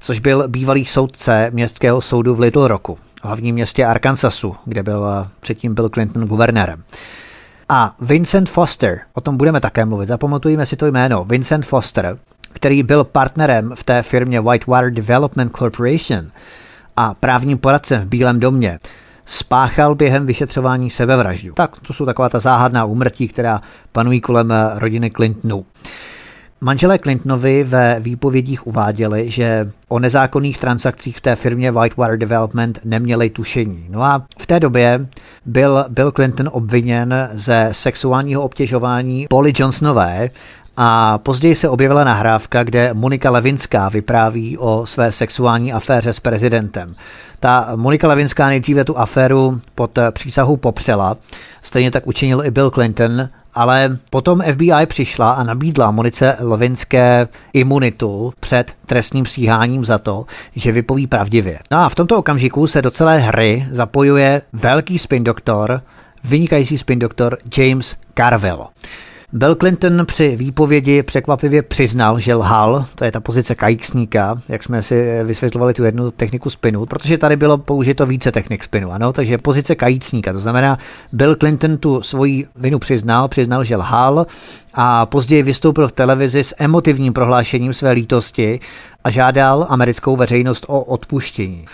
což byl bývalý soudce městského soudu v Little Rocku, hlavním městě Arkansasu, kde byl předtím Bill Clinton guvernérem. A Vincent Foster, o tom budeme také mluvit, zapamatujeme si to jméno, Vincent Foster, který byl partnerem v té firmě Whitewater Development Corporation a právním poradcem v Bílém domě, spáchal během vyšetřování sebevraždu. Tak to jsou taková ta záhadná úmrtí, která panují kolem rodiny Clintonů. Manželé Clintonovi ve výpovědích uváděli, že o nezákonných transakcích v té firmě Whitewater Development neměli tušení. No a v té době byl Bill Clinton obviněn ze sexuálního obtěžování Polly Johnsonové, a později se objevila nahrávka, kde Monika Levinská vypráví o své sexuální aféře s prezidentem. Ta Monika Levinská nejdříve tu aféru pod přísahou popřela, stejně tak učinil i Bill Clinton, ale potom FBI přišla a nabídla Monice Levinské imunitu před trestním stíháním za to, že vypoví pravdivě. No a v tomto okamžiku se do celé hry zapojuje velký spin doktor, vynikající spin doktor James Carvel. Bill Clinton při výpovědi překvapivě přiznal, že lhal, to je ta pozice kajksníka, jak jsme si vysvětlovali tu jednu techniku spinu, protože tady bylo použito více technik spinu, ano, takže pozice kajícníka, to znamená, Bill Clinton tu svoji vinu přiznal, přiznal, že lhal a později vystoupil v televizi s emotivním prohlášením své lítosti a žádal americkou veřejnost o odpuštění.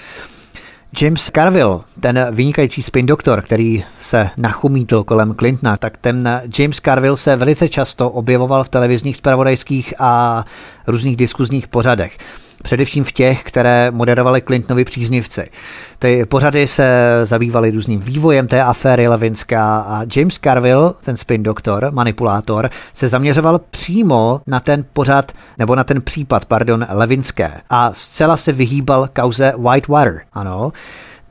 James Carville, ten vynikající spin doktor, který se nachumítl kolem Clintona, tak ten James Carville se velice často objevoval v televizních spravodajských a různých diskuzních pořadech především v těch, které moderovali Clintonovi příznivci. Ty pořady se zabývaly různým vývojem té aféry Levinská a James Carville, ten spin doktor, manipulátor, se zaměřoval přímo na ten pořad, nebo na ten případ, pardon, Levinské a zcela se vyhýbal kauze Whitewater, ano,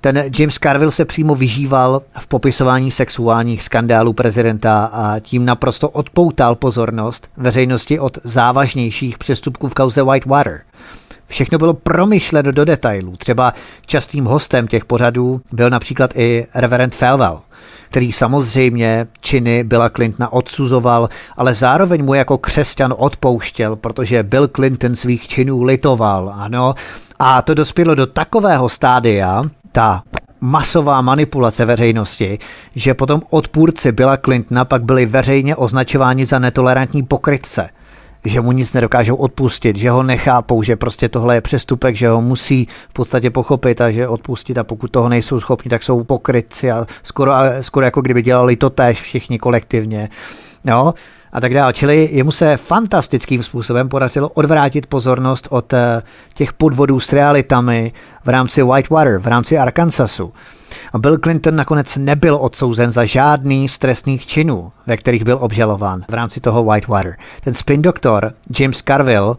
ten James Carville se přímo vyžíval v popisování sexuálních skandálů prezidenta a tím naprosto odpoutal pozornost veřejnosti od závažnějších přestupků v kauze Whitewater. Všechno bylo promyšleno do detailů. Třeba častým hostem těch pořadů byl například i reverend Felwell, který samozřejmě činy Billa Clintona odsuzoval, ale zároveň mu jako křesťan odpouštěl, protože Bill Clinton svých činů litoval, ano. A to dospělo do takového stádia, ta masová manipulace veřejnosti, že potom odpůrci Billa Clintona pak byli veřejně označováni za netolerantní pokrytce že mu nic nedokážou odpustit, že ho nechápou, že prostě tohle je přestupek, že ho musí v podstatě pochopit a že odpustit a pokud toho nejsou schopni, tak jsou pokrytci a skoro, skoro jako kdyby dělali to též všichni kolektivně. No, a tak dále. Čili jemu se fantastickým způsobem podařilo odvrátit pozornost od eh, těch podvodů s realitami v rámci Whitewater, v rámci Arkansasu. Bill Clinton nakonec nebyl odsouzen za žádný z trestných činů, ve kterých byl obžalován v rámci toho Whitewater. Ten spin doktor James Carville,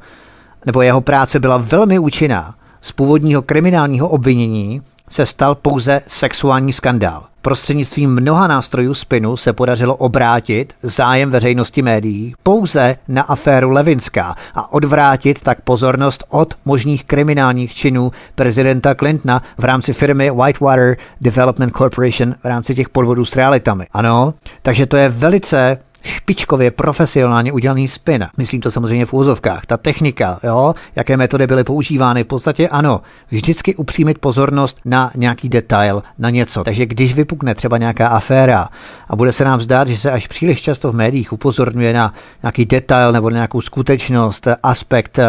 nebo jeho práce byla velmi účinná. Z původního kriminálního obvinění se stal pouze sexuální skandál. Prostřednictvím mnoha nástrojů spinu se podařilo obrátit zájem veřejnosti médií pouze na aféru Levinská a odvrátit tak pozornost od možných kriminálních činů prezidenta Clintona v rámci firmy Whitewater Development Corporation v rámci těch podvodů s realitami. Ano, takže to je velice špičkově profesionálně udělaný spin. Myslím to samozřejmě v úzovkách. Ta technika, jo, jaké metody byly používány, v podstatě ano, vždycky upřímit pozornost na nějaký detail, na něco. Takže když vypukne třeba nějaká aféra a bude se nám zdát, že se až příliš často v médiích upozorňuje na nějaký detail nebo na nějakou skutečnost, aspekt, eh,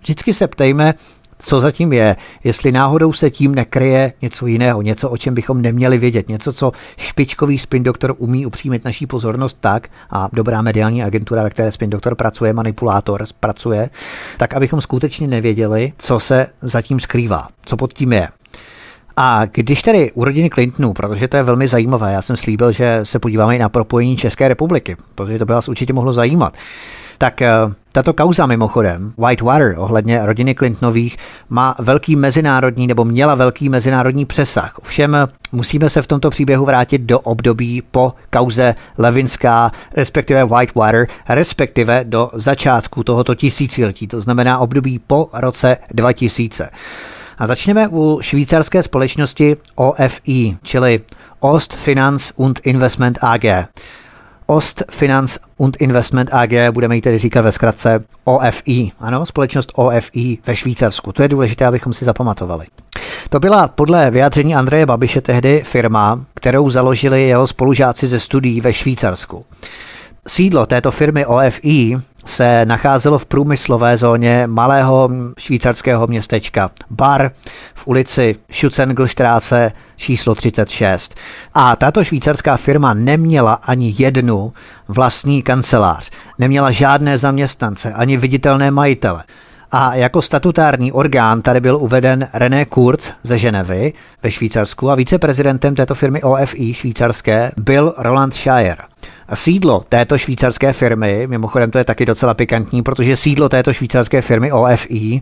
vždycky se ptejme, co zatím je, jestli náhodou se tím nekryje něco jiného, něco, o čem bychom neměli vědět, něco, co špičkový spin doktor umí upřímit naší pozornost tak, a dobrá mediální agentura, ve které spin doktor pracuje, manipulátor pracuje, tak abychom skutečně nevěděli, co se zatím skrývá, co pod tím je. A když tedy u rodiny Clintonů, protože to je velmi zajímavé, já jsem slíbil, že se podíváme i na propojení České republiky, protože to by vás určitě mohlo zajímat. Tak eh, tato kauza mimochodem, Whitewater ohledně rodiny Clintonových, má velký mezinárodní nebo měla velký mezinárodní přesah. Ovšem musíme se v tomto příběhu vrátit do období po kauze Levinská, respektive Whitewater, respektive do začátku tohoto tisíciletí, to znamená období po roce 2000. A začneme u švýcarské společnosti OFI, čili Ost Finance und Investment AG. Ost Finance und Investment AG, budeme ji tedy říkat ve zkratce OFI. Ano, společnost OFI ve Švýcarsku. To je důležité, abychom si zapamatovali. To byla podle vyjádření Andreje Babiše tehdy firma, kterou založili jeho spolužáci ze studií ve Švýcarsku. Sídlo této firmy OFI se nacházelo v průmyslové zóně malého švýcarského městečka Bar v ulici Schutzenglstraße číslo 36. A tato švýcarská firma neměla ani jednu vlastní kancelář, neměla žádné zaměstnance, ani viditelné majitele. A jako statutární orgán tady byl uveden René Kurz ze Ženevy ve Švýcarsku a viceprezidentem této firmy OFI švýcarské byl Roland Shire. A sídlo této švýcarské firmy, mimochodem to je taky docela pikantní, protože sídlo této švýcarské firmy OFI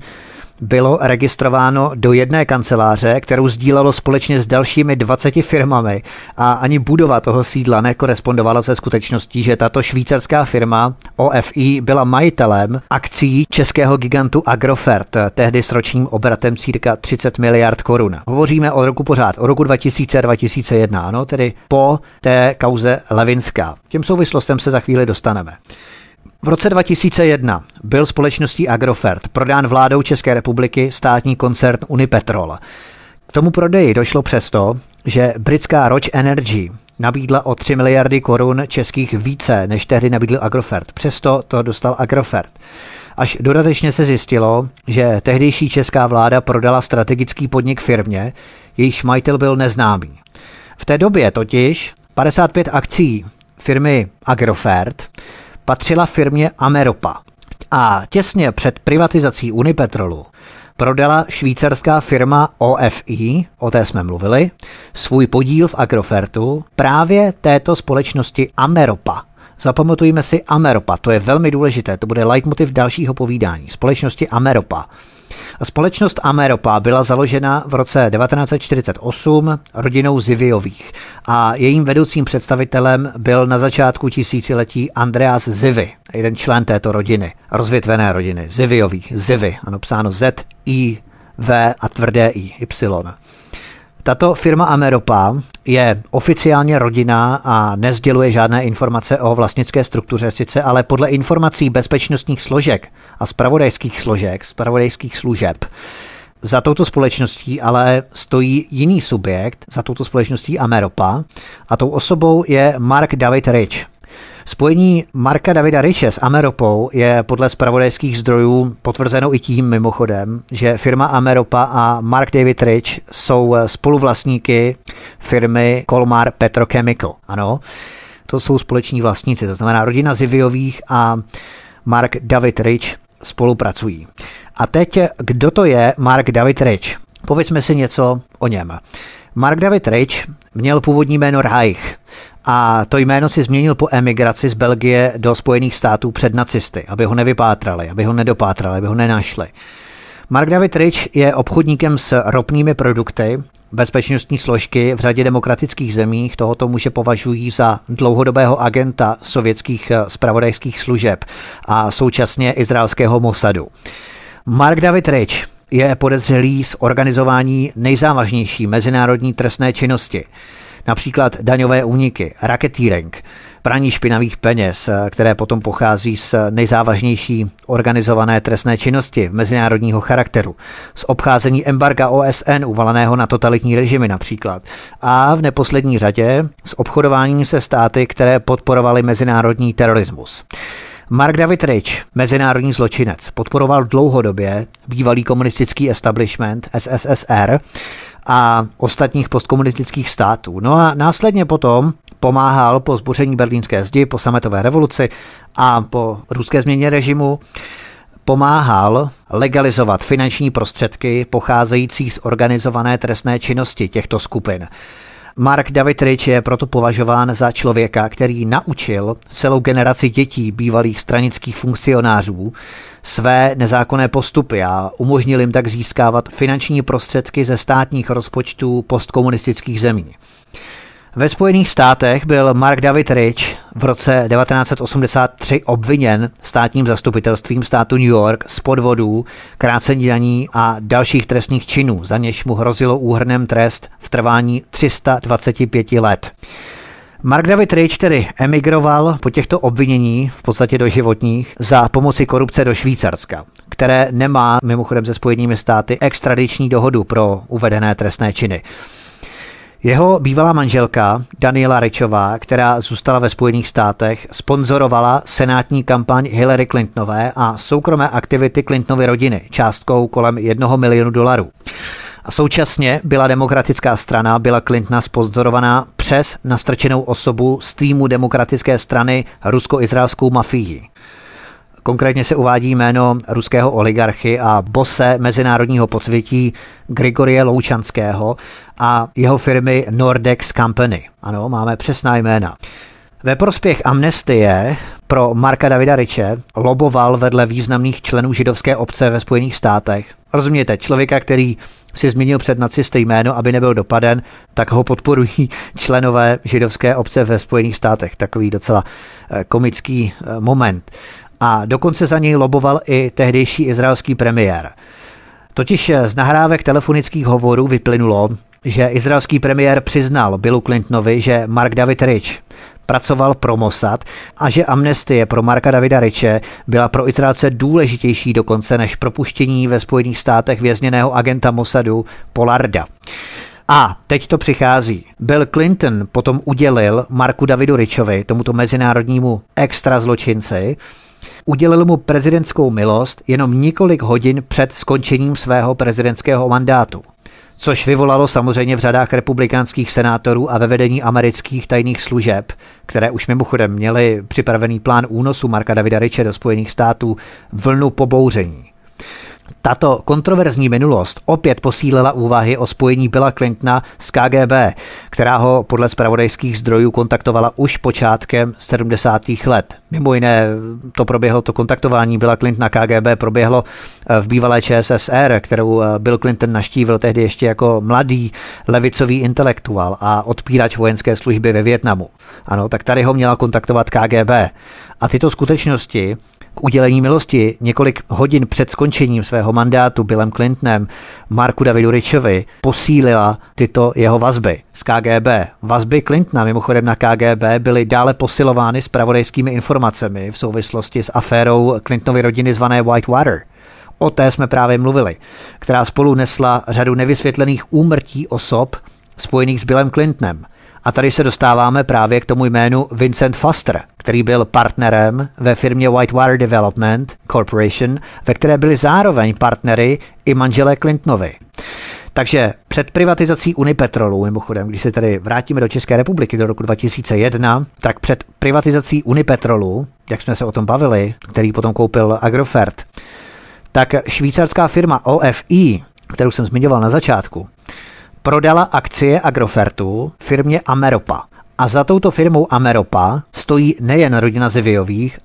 bylo registrováno do jedné kanceláře, kterou sdílelo společně s dalšími 20 firmami a ani budova toho sídla nekorespondovala se skutečností, že tato švýcarská firma OFI byla majitelem akcí českého gigantu Agrofert, tehdy s ročním obratem cirka 30 miliard korun. Hovoříme o roku pořád, o roku 2000-2001, ano, tedy po té kauze Levinská. Těm souvislostem se za chvíli dostaneme. V roce 2001 byl společností Agrofert prodán vládou České republiky státní koncern Unipetrol. K tomu prodeji došlo přesto, že britská Roche Energy nabídla o 3 miliardy korun českých více, než tehdy nabídl Agrofert. Přesto to dostal Agrofert. Až dodatečně se zjistilo, že tehdejší česká vláda prodala strategický podnik firmě, jejíž majitel byl neznámý. V té době totiž 55 akcí firmy Agrofert patřila firmě Ameropa. A těsně před privatizací Unipetrolu prodala švýcarská firma OFI, o té jsme mluvili, svůj podíl v Agrofertu právě této společnosti Ameropa. Zapamatujme si Ameropa, to je velmi důležité, to bude leitmotiv dalšího povídání. Společnosti Ameropa. Společnost Ameropa byla založena v roce 1948 rodinou Ziviových a jejím vedoucím představitelem byl na začátku tisíciletí Andreas Zivy, jeden člen této rodiny, rozvětvené rodiny, Ziviových, Zivy, ano psáno Z, I, V a tvrdé I, Y. Tato firma Ameropa je oficiálně rodina a nezděluje žádné informace o vlastnické struktuře, sice ale podle informací bezpečnostních složek a spravodajských složek, spravodajských služeb, za touto společností ale stojí jiný subjekt, za touto společností Ameropa, a tou osobou je Mark David Rich. Spojení Marka Davida Riche s Ameropou je podle spravodajských zdrojů potvrzeno i tím mimochodem, že firma Ameropa a Mark David Rich jsou spoluvlastníky firmy Colmar Petrochemical. Ano, to jsou společní vlastníci, to znamená rodina Ziviových a Mark David Rich spolupracují. A teď, kdo to je Mark David Rich? Povězme si něco o něm. Mark David Rich měl původní jméno Reich a to jméno si změnil po emigraci z Belgie do Spojených států před nacisty, aby ho nevypátrali, aby ho nedopátrali, aby ho nenašli. Mark David Rich je obchodníkem s ropnými produkty, Bezpečnostní složky v řadě demokratických zemích tohoto muže považují za dlouhodobého agenta sovětských spravodajských služeb a současně izraelského Mossadu. Mark David Rich je podezřelý z organizování nejzávažnější mezinárodní trestné činnosti – například daňové úniky, raketýrenk, praní špinavých peněz, které potom pochází z nejzávažnější organizované trestné činnosti mezinárodního charakteru, z obcházení embarga OSN uvaleného na totalitní režimy například. A v neposlední řadě z obchodování se státy, které podporovaly mezinárodní terorismus. Mark David Rich, mezinárodní zločinec, podporoval dlouhodobě bývalý komunistický establishment SSSR a ostatních postkomunistických států. No a následně potom pomáhal po zbuření berlínské zdi, po sametové revoluci a po ruské změně režimu pomáhal legalizovat finanční prostředky pocházející z organizované trestné činnosti těchto skupin. Mark David Rich je proto považován za člověka, který naučil celou generaci dětí bývalých stranických funkcionářů své nezákonné postupy a umožnil jim tak získávat finanční prostředky ze státních rozpočtů postkomunistických zemí. Ve Spojených státech byl Mark David Rich v roce 1983 obviněn státním zastupitelstvím státu New York z podvodů, krácení daní a dalších trestných činů, za něž mu hrozilo úhrnem trest v trvání 325 let. Mark David Rich tedy emigroval po těchto obvinění, v podstatě do životních, za pomoci korupce do Švýcarska, které nemá mimochodem se Spojenými státy extradiční dohodu pro uvedené trestné činy. Jeho bývalá manželka Daniela Richová, která zůstala ve Spojených státech, sponzorovala senátní kampaň Hillary Clintonové a soukromé aktivity Clintonovy rodiny částkou kolem jednoho milionu dolarů. A současně byla demokratická strana byla Clintona sponzorovaná přes nastrčenou osobu z týmu demokratické strany rusko-izraelskou mafii. Konkrétně se uvádí jméno ruského oligarchy a bose mezinárodního podsvětí Grigorie Loučanského a jeho firmy Nordex Company. Ano, máme přesná jména. Ve prospěch amnestie pro Marka Davida Riče loboval vedle významných členů židovské obce ve Spojených státech. Rozumějte, člověka, který si zmínil před nacisty jméno, aby nebyl dopaden, tak ho podporují [laughs] členové židovské obce ve Spojených státech. Takový docela eh, komický eh, moment. A dokonce za něj loboval i tehdejší izraelský premiér. Totiž eh, z nahrávek telefonických hovorů vyplynulo, že izraelský premiér přiznal Billu Clintonovi, že Mark David Rich pracoval pro Mossad a že amnestie pro Marka Davida Riche byla pro Izraelce důležitější dokonce než propuštění ve Spojených státech vězněného agenta Mossadu Polarda. A teď to přichází. Bill Clinton potom udělil Marku Davidu Richovi, tomuto mezinárodnímu extra zločinci, udělil mu prezidentskou milost jenom několik hodin před skončením svého prezidentského mandátu což vyvolalo samozřejmě v řadách republikánských senátorů a ve vedení amerických tajných služeb, které už mimochodem měly připravený plán únosu Marka Davida Riche do Spojených států, vlnu pobouření. Tato kontroverzní minulost opět posílila úvahy o spojení Billa Clintona s KGB, která ho podle spravodajských zdrojů kontaktovala už počátkem 70. let. Mimo jiné to proběhlo, to kontaktování Billa Clintona KGB proběhlo eh, v bývalé ČSSR, kterou eh, Bill Clinton naštívil tehdy ještě jako mladý levicový intelektuál a odpírač vojenské služby ve Větnamu. Ano, tak tady ho měla kontaktovat KGB. A tyto skutečnosti k udělení milosti několik hodin před skončením svého mandátu Billem Clintonem Marku Davidu Richovi posílila tyto jeho vazby z KGB. Vazby Clintona mimochodem na KGB byly dále posilovány s pravodejskými informacemi v souvislosti s aférou Clintonovy rodiny zvané Whitewater. O té jsme právě mluvili, která spolu nesla řadu nevysvětlených úmrtí osob spojených s Billem Clintonem. A tady se dostáváme právě k tomu jménu Vincent Foster, který byl partnerem ve firmě Whitewater Development Corporation, ve které byli zároveň partnery i manželé Clintonovi. Takže před privatizací Unipetrolu, mimochodem, když se tady vrátíme do České republiky do roku 2001, tak před privatizací Unipetrolu, jak jsme se o tom bavili, který potom koupil Agrofert, tak švýcarská firma OFI, kterou jsem zmiňoval na začátku, prodala akcie Agrofertu firmě Ameropa. A za touto firmou Ameropa stojí nejen rodina Ziviových,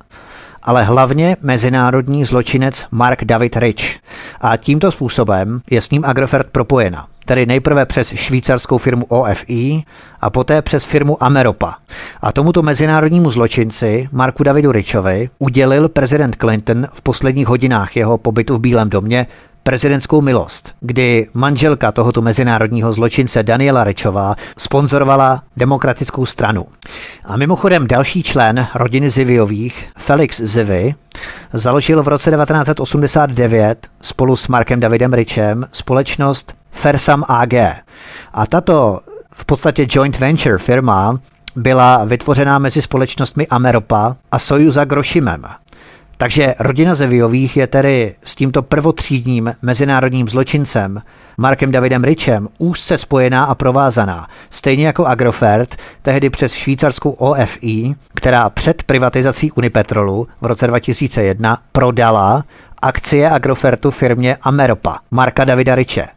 ale hlavně mezinárodní zločinec Mark David Rich. A tímto způsobem je s ním Agrofert propojena. Tedy nejprve přes švýcarskou firmu OFI a poté přes firmu Ameropa. A tomuto mezinárodnímu zločinci Marku Davidu Richovi udělil prezident Clinton v posledních hodinách jeho pobytu v Bílém domě prezidentskou milost, kdy manželka tohoto mezinárodního zločince Daniela Rečová sponzorovala demokratickou stranu. A mimochodem další člen rodiny Ziviových, Felix Zivy, založil v roce 1989 spolu s Markem Davidem Richem společnost Fersam AG. A tato v podstatě joint venture firma byla vytvořená mezi společnostmi Ameropa a Sojuza Grošimem. Takže rodina Zeviových je tedy s tímto prvotřídním mezinárodním zločincem Markem Davidem Richem úzce spojená a provázaná, stejně jako Agrofert, tehdy přes švýcarskou OFI, která před privatizací Unipetrolu v roce 2001 prodala akcie Agrofertu firmě Ameropa Marka Davida Riche.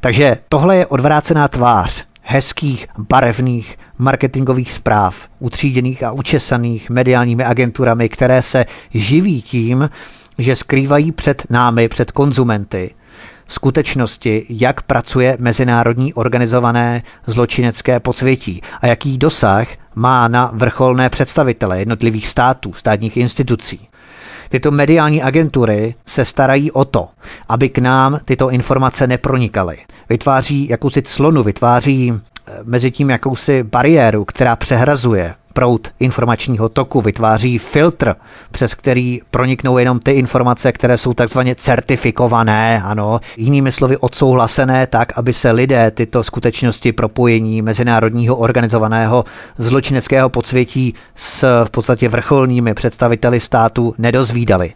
Takže tohle je odvrácená tvář hezkých, barevných, marketingových zpráv, utříděných a učesaných mediálními agenturami, které se živí tím, že skrývají před námi, před konzumenty, skutečnosti, jak pracuje mezinárodní organizované zločinecké podsvětí a jaký dosah má na vrcholné představitele jednotlivých států, státních institucí. Tyto mediální agentury se starají o to, aby k nám tyto informace nepronikaly. Vytváří jakousi clonu, vytváří mezi tím jakousi bariéru, která přehrazuje proud informačního toku, vytváří filtr, přes který proniknou jenom ty informace, které jsou takzvaně certifikované, ano, jinými slovy odsouhlasené tak, aby se lidé tyto skutečnosti propojení mezinárodního organizovaného zločineckého podsvětí s v podstatě vrcholnými představiteli státu nedozvídali.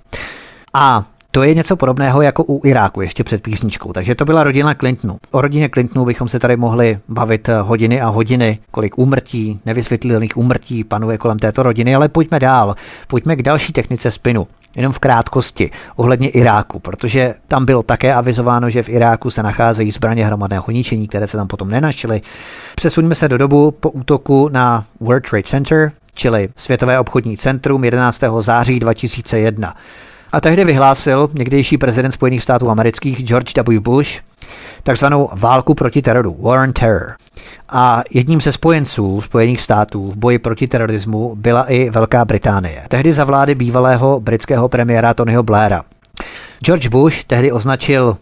A to je něco podobného jako u Iráku ještě před písničkou. Takže to byla rodina Clintonu. O rodině Clintonu bychom se tady mohli bavit hodiny a hodiny, kolik úmrtí, nevysvětlitelných úmrtí panuje kolem této rodiny, ale pojďme dál. Pojďme k další technice spinu. Jenom v krátkosti ohledně Iráku, protože tam bylo také avizováno, že v Iráku se nacházejí zbraně hromadného ničení, které se tam potom nenašly. Přesuňme se do dobu po útoku na World Trade Center, čili Světové obchodní centrum 11. září 2001. A tehdy vyhlásil někdejší prezident Spojených států amerických George W. Bush takzvanou válku proti teroru, War on Terror. A jedním ze spojenců Spojených států v boji proti terorismu byla i Velká Británie. Tehdy za vlády bývalého britského premiéra Tonyho Blaira. George Bush tehdy označil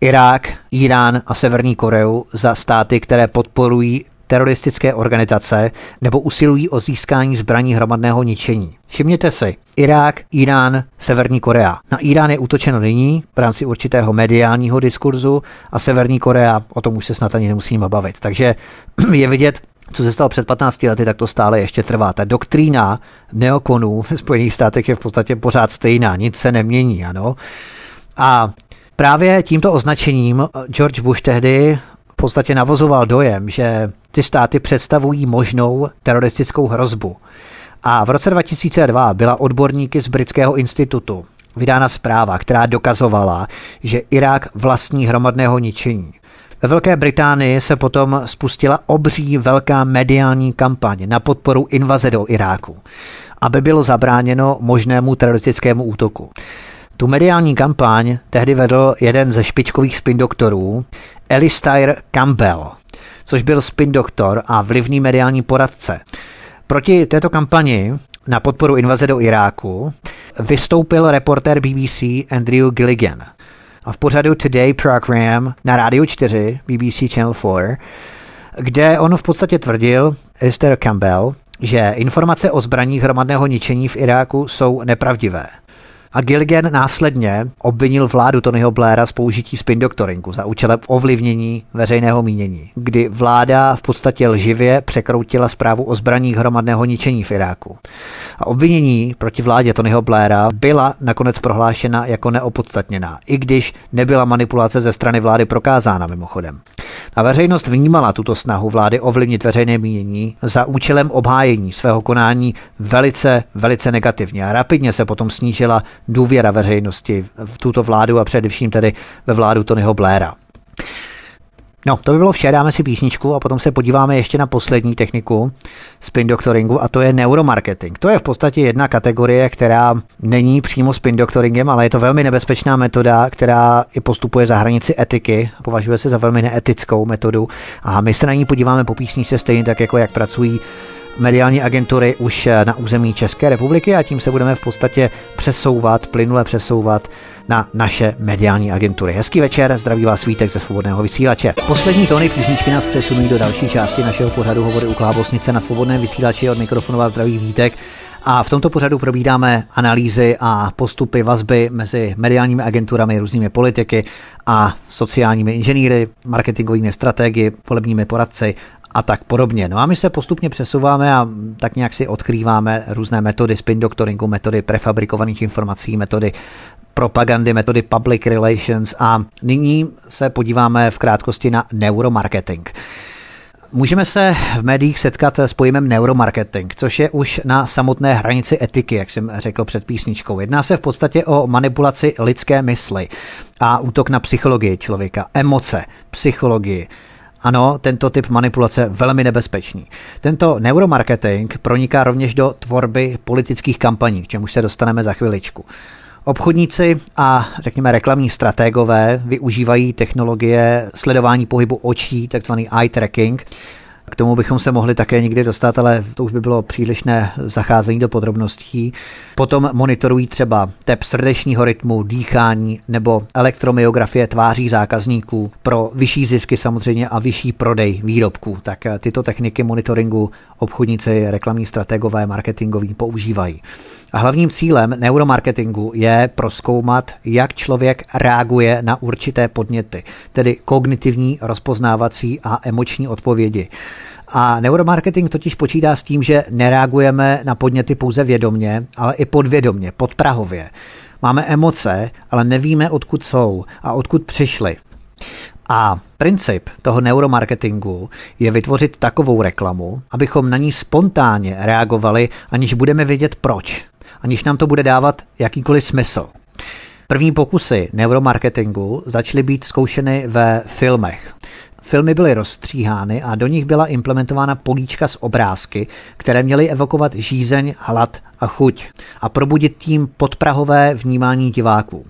Irák, Irán a Severní Koreu za státy, které podporují teroristické organizace nebo usilují o získání zbraní hromadného ničení. Všimněte si, Irák, Irán, Severní Korea. Na Irán je útočeno nyní v rámci určitého mediálního diskurzu a Severní Korea, o tom už se snad ani nemusíme bavit. Takže [clears throat] je vidět, co se stalo před 15 lety, tak to stále ještě trvá. Ta doktrína neokonů [laughs] v Spojených státech je v podstatě pořád stejná, nic se nemění, ano. A právě tímto označením George Bush tehdy v podstatě navozoval dojem, že ty státy představují možnou teroristickou hrozbu. A v roce 2002 byla odborníky z Britského institutu vydána zpráva, která dokazovala, že Irák vlastní hromadného ničení. Ve Velké Británii se potom spustila obří velká mediální kampaň na podporu invaze do Iráku, aby bylo zabráněno možnému teroristickému útoku. Tu mediální kampaň tehdy vedl jeden ze špičkových spin doktorů, Alistair Campbell, což byl spin doktor a vlivný mediální poradce. Proti této kampani na podporu invaze do Iráku vystoupil reportér BBC Andrew Gilligan. A v pořadu Today Program na Radio 4, BBC Channel 4, kde on v podstatě tvrdil, Esther Campbell, že informace o zbraních hromadného ničení v Iráku jsou nepravdivé. A Gilligan následně obvinil vládu Tonyho Blaira z použití spin doktoringu za účelem ovlivnění veřejného mínění, kdy vláda v podstatě lživě překroutila zprávu o zbraních hromadného ničení v Iráku. A obvinění proti vládě Tonyho Blaira byla nakonec prohlášena jako neopodstatněná, i když nebyla manipulace ze strany vlády prokázána mimochodem. A veřejnost vnímala tuto snahu vlády ovlivnit veřejné mínění za účelem obhájení svého konání velice, velice negativně a rapidně se potom snížila důvěra veřejnosti v tuto vládu a především tedy ve vládu Tonyho Blaira. No, to by bylo vše, dáme si písničku a potom se podíváme ještě na poslední techniku spin doktoringu a to je neuromarketing. To je v podstatě jedna kategorie, která není přímo spin doktoringem, ale je to velmi nebezpečná metoda, která i postupuje za hranici etiky, považuje se za velmi neetickou metodu a my se na ní podíváme po písničce stejně tak, jako jak pracují mediální agentury už na území České republiky a tím se budeme v podstatě přesouvat, plynule přesouvat na naše mediální agentury. Hezký večer, zdraví vás Vítek ze svobodného vysílače. Poslední tóny písničky nás přesunují do další části našeho pořadu Hovory u Klábosnice na svobodném vysílači od mikrofonu vás zdraví Vítek. A v tomto pořadu probídáme analýzy a postupy vazby mezi mediálními agenturami, různými politiky a sociálními inženýry, marketingovými strategy, volebními poradci a tak podobně. No a my se postupně přesouváme a tak nějak si odkrýváme různé metody spin doctoringu, metody prefabrikovaných informací, metody propagandy, metody public relations a nyní se podíváme v krátkosti na neuromarketing. Můžeme se v médiích setkat s pojmem neuromarketing, což je už na samotné hranici etiky, jak jsem řekl před písničkou. Jedná se v podstatě o manipulaci lidské mysli a útok na psychologii člověka, emoce, psychologii. Ano, tento typ manipulace velmi nebezpečný. Tento neuromarketing proniká rovněž do tvorby politických kampaní, k čemu se dostaneme za chviličku. Obchodníci a řekněme reklamní strategové využívají technologie sledování pohybu očí, takzvaný eye tracking, k tomu bychom se mohli také někdy dostat, ale to už by bylo přílišné zacházení do podrobností. Potom monitorují třeba tep srdečního rytmu, dýchání nebo elektromyografie tváří zákazníků pro vyšší zisky samozřejmě a vyšší prodej výrobků. Tak tyto techniky monitoringu obchodníci, reklamní strategové, marketingoví používají. Hlavním cílem neuromarketingu je proskoumat, jak člověk reaguje na určité podněty, tedy kognitivní, rozpoznávací a emoční odpovědi. A neuromarketing totiž počítá s tím, že nereagujeme na podněty pouze vědomně, ale i podvědomně, podprahově. Máme emoce, ale nevíme, odkud jsou a odkud přišly. A princip toho neuromarketingu je vytvořit takovou reklamu, abychom na ní spontánně reagovali, aniž budeme vědět proč aniž nám to bude dávat jakýkoliv smysl. První pokusy neuromarketingu začaly být zkoušeny ve filmech. Filmy byly rozstříhány a do nich byla implementována políčka z obrázky, které měly evokovat žízeň, hlad a chuť a probudit tím podprahové vnímání diváků.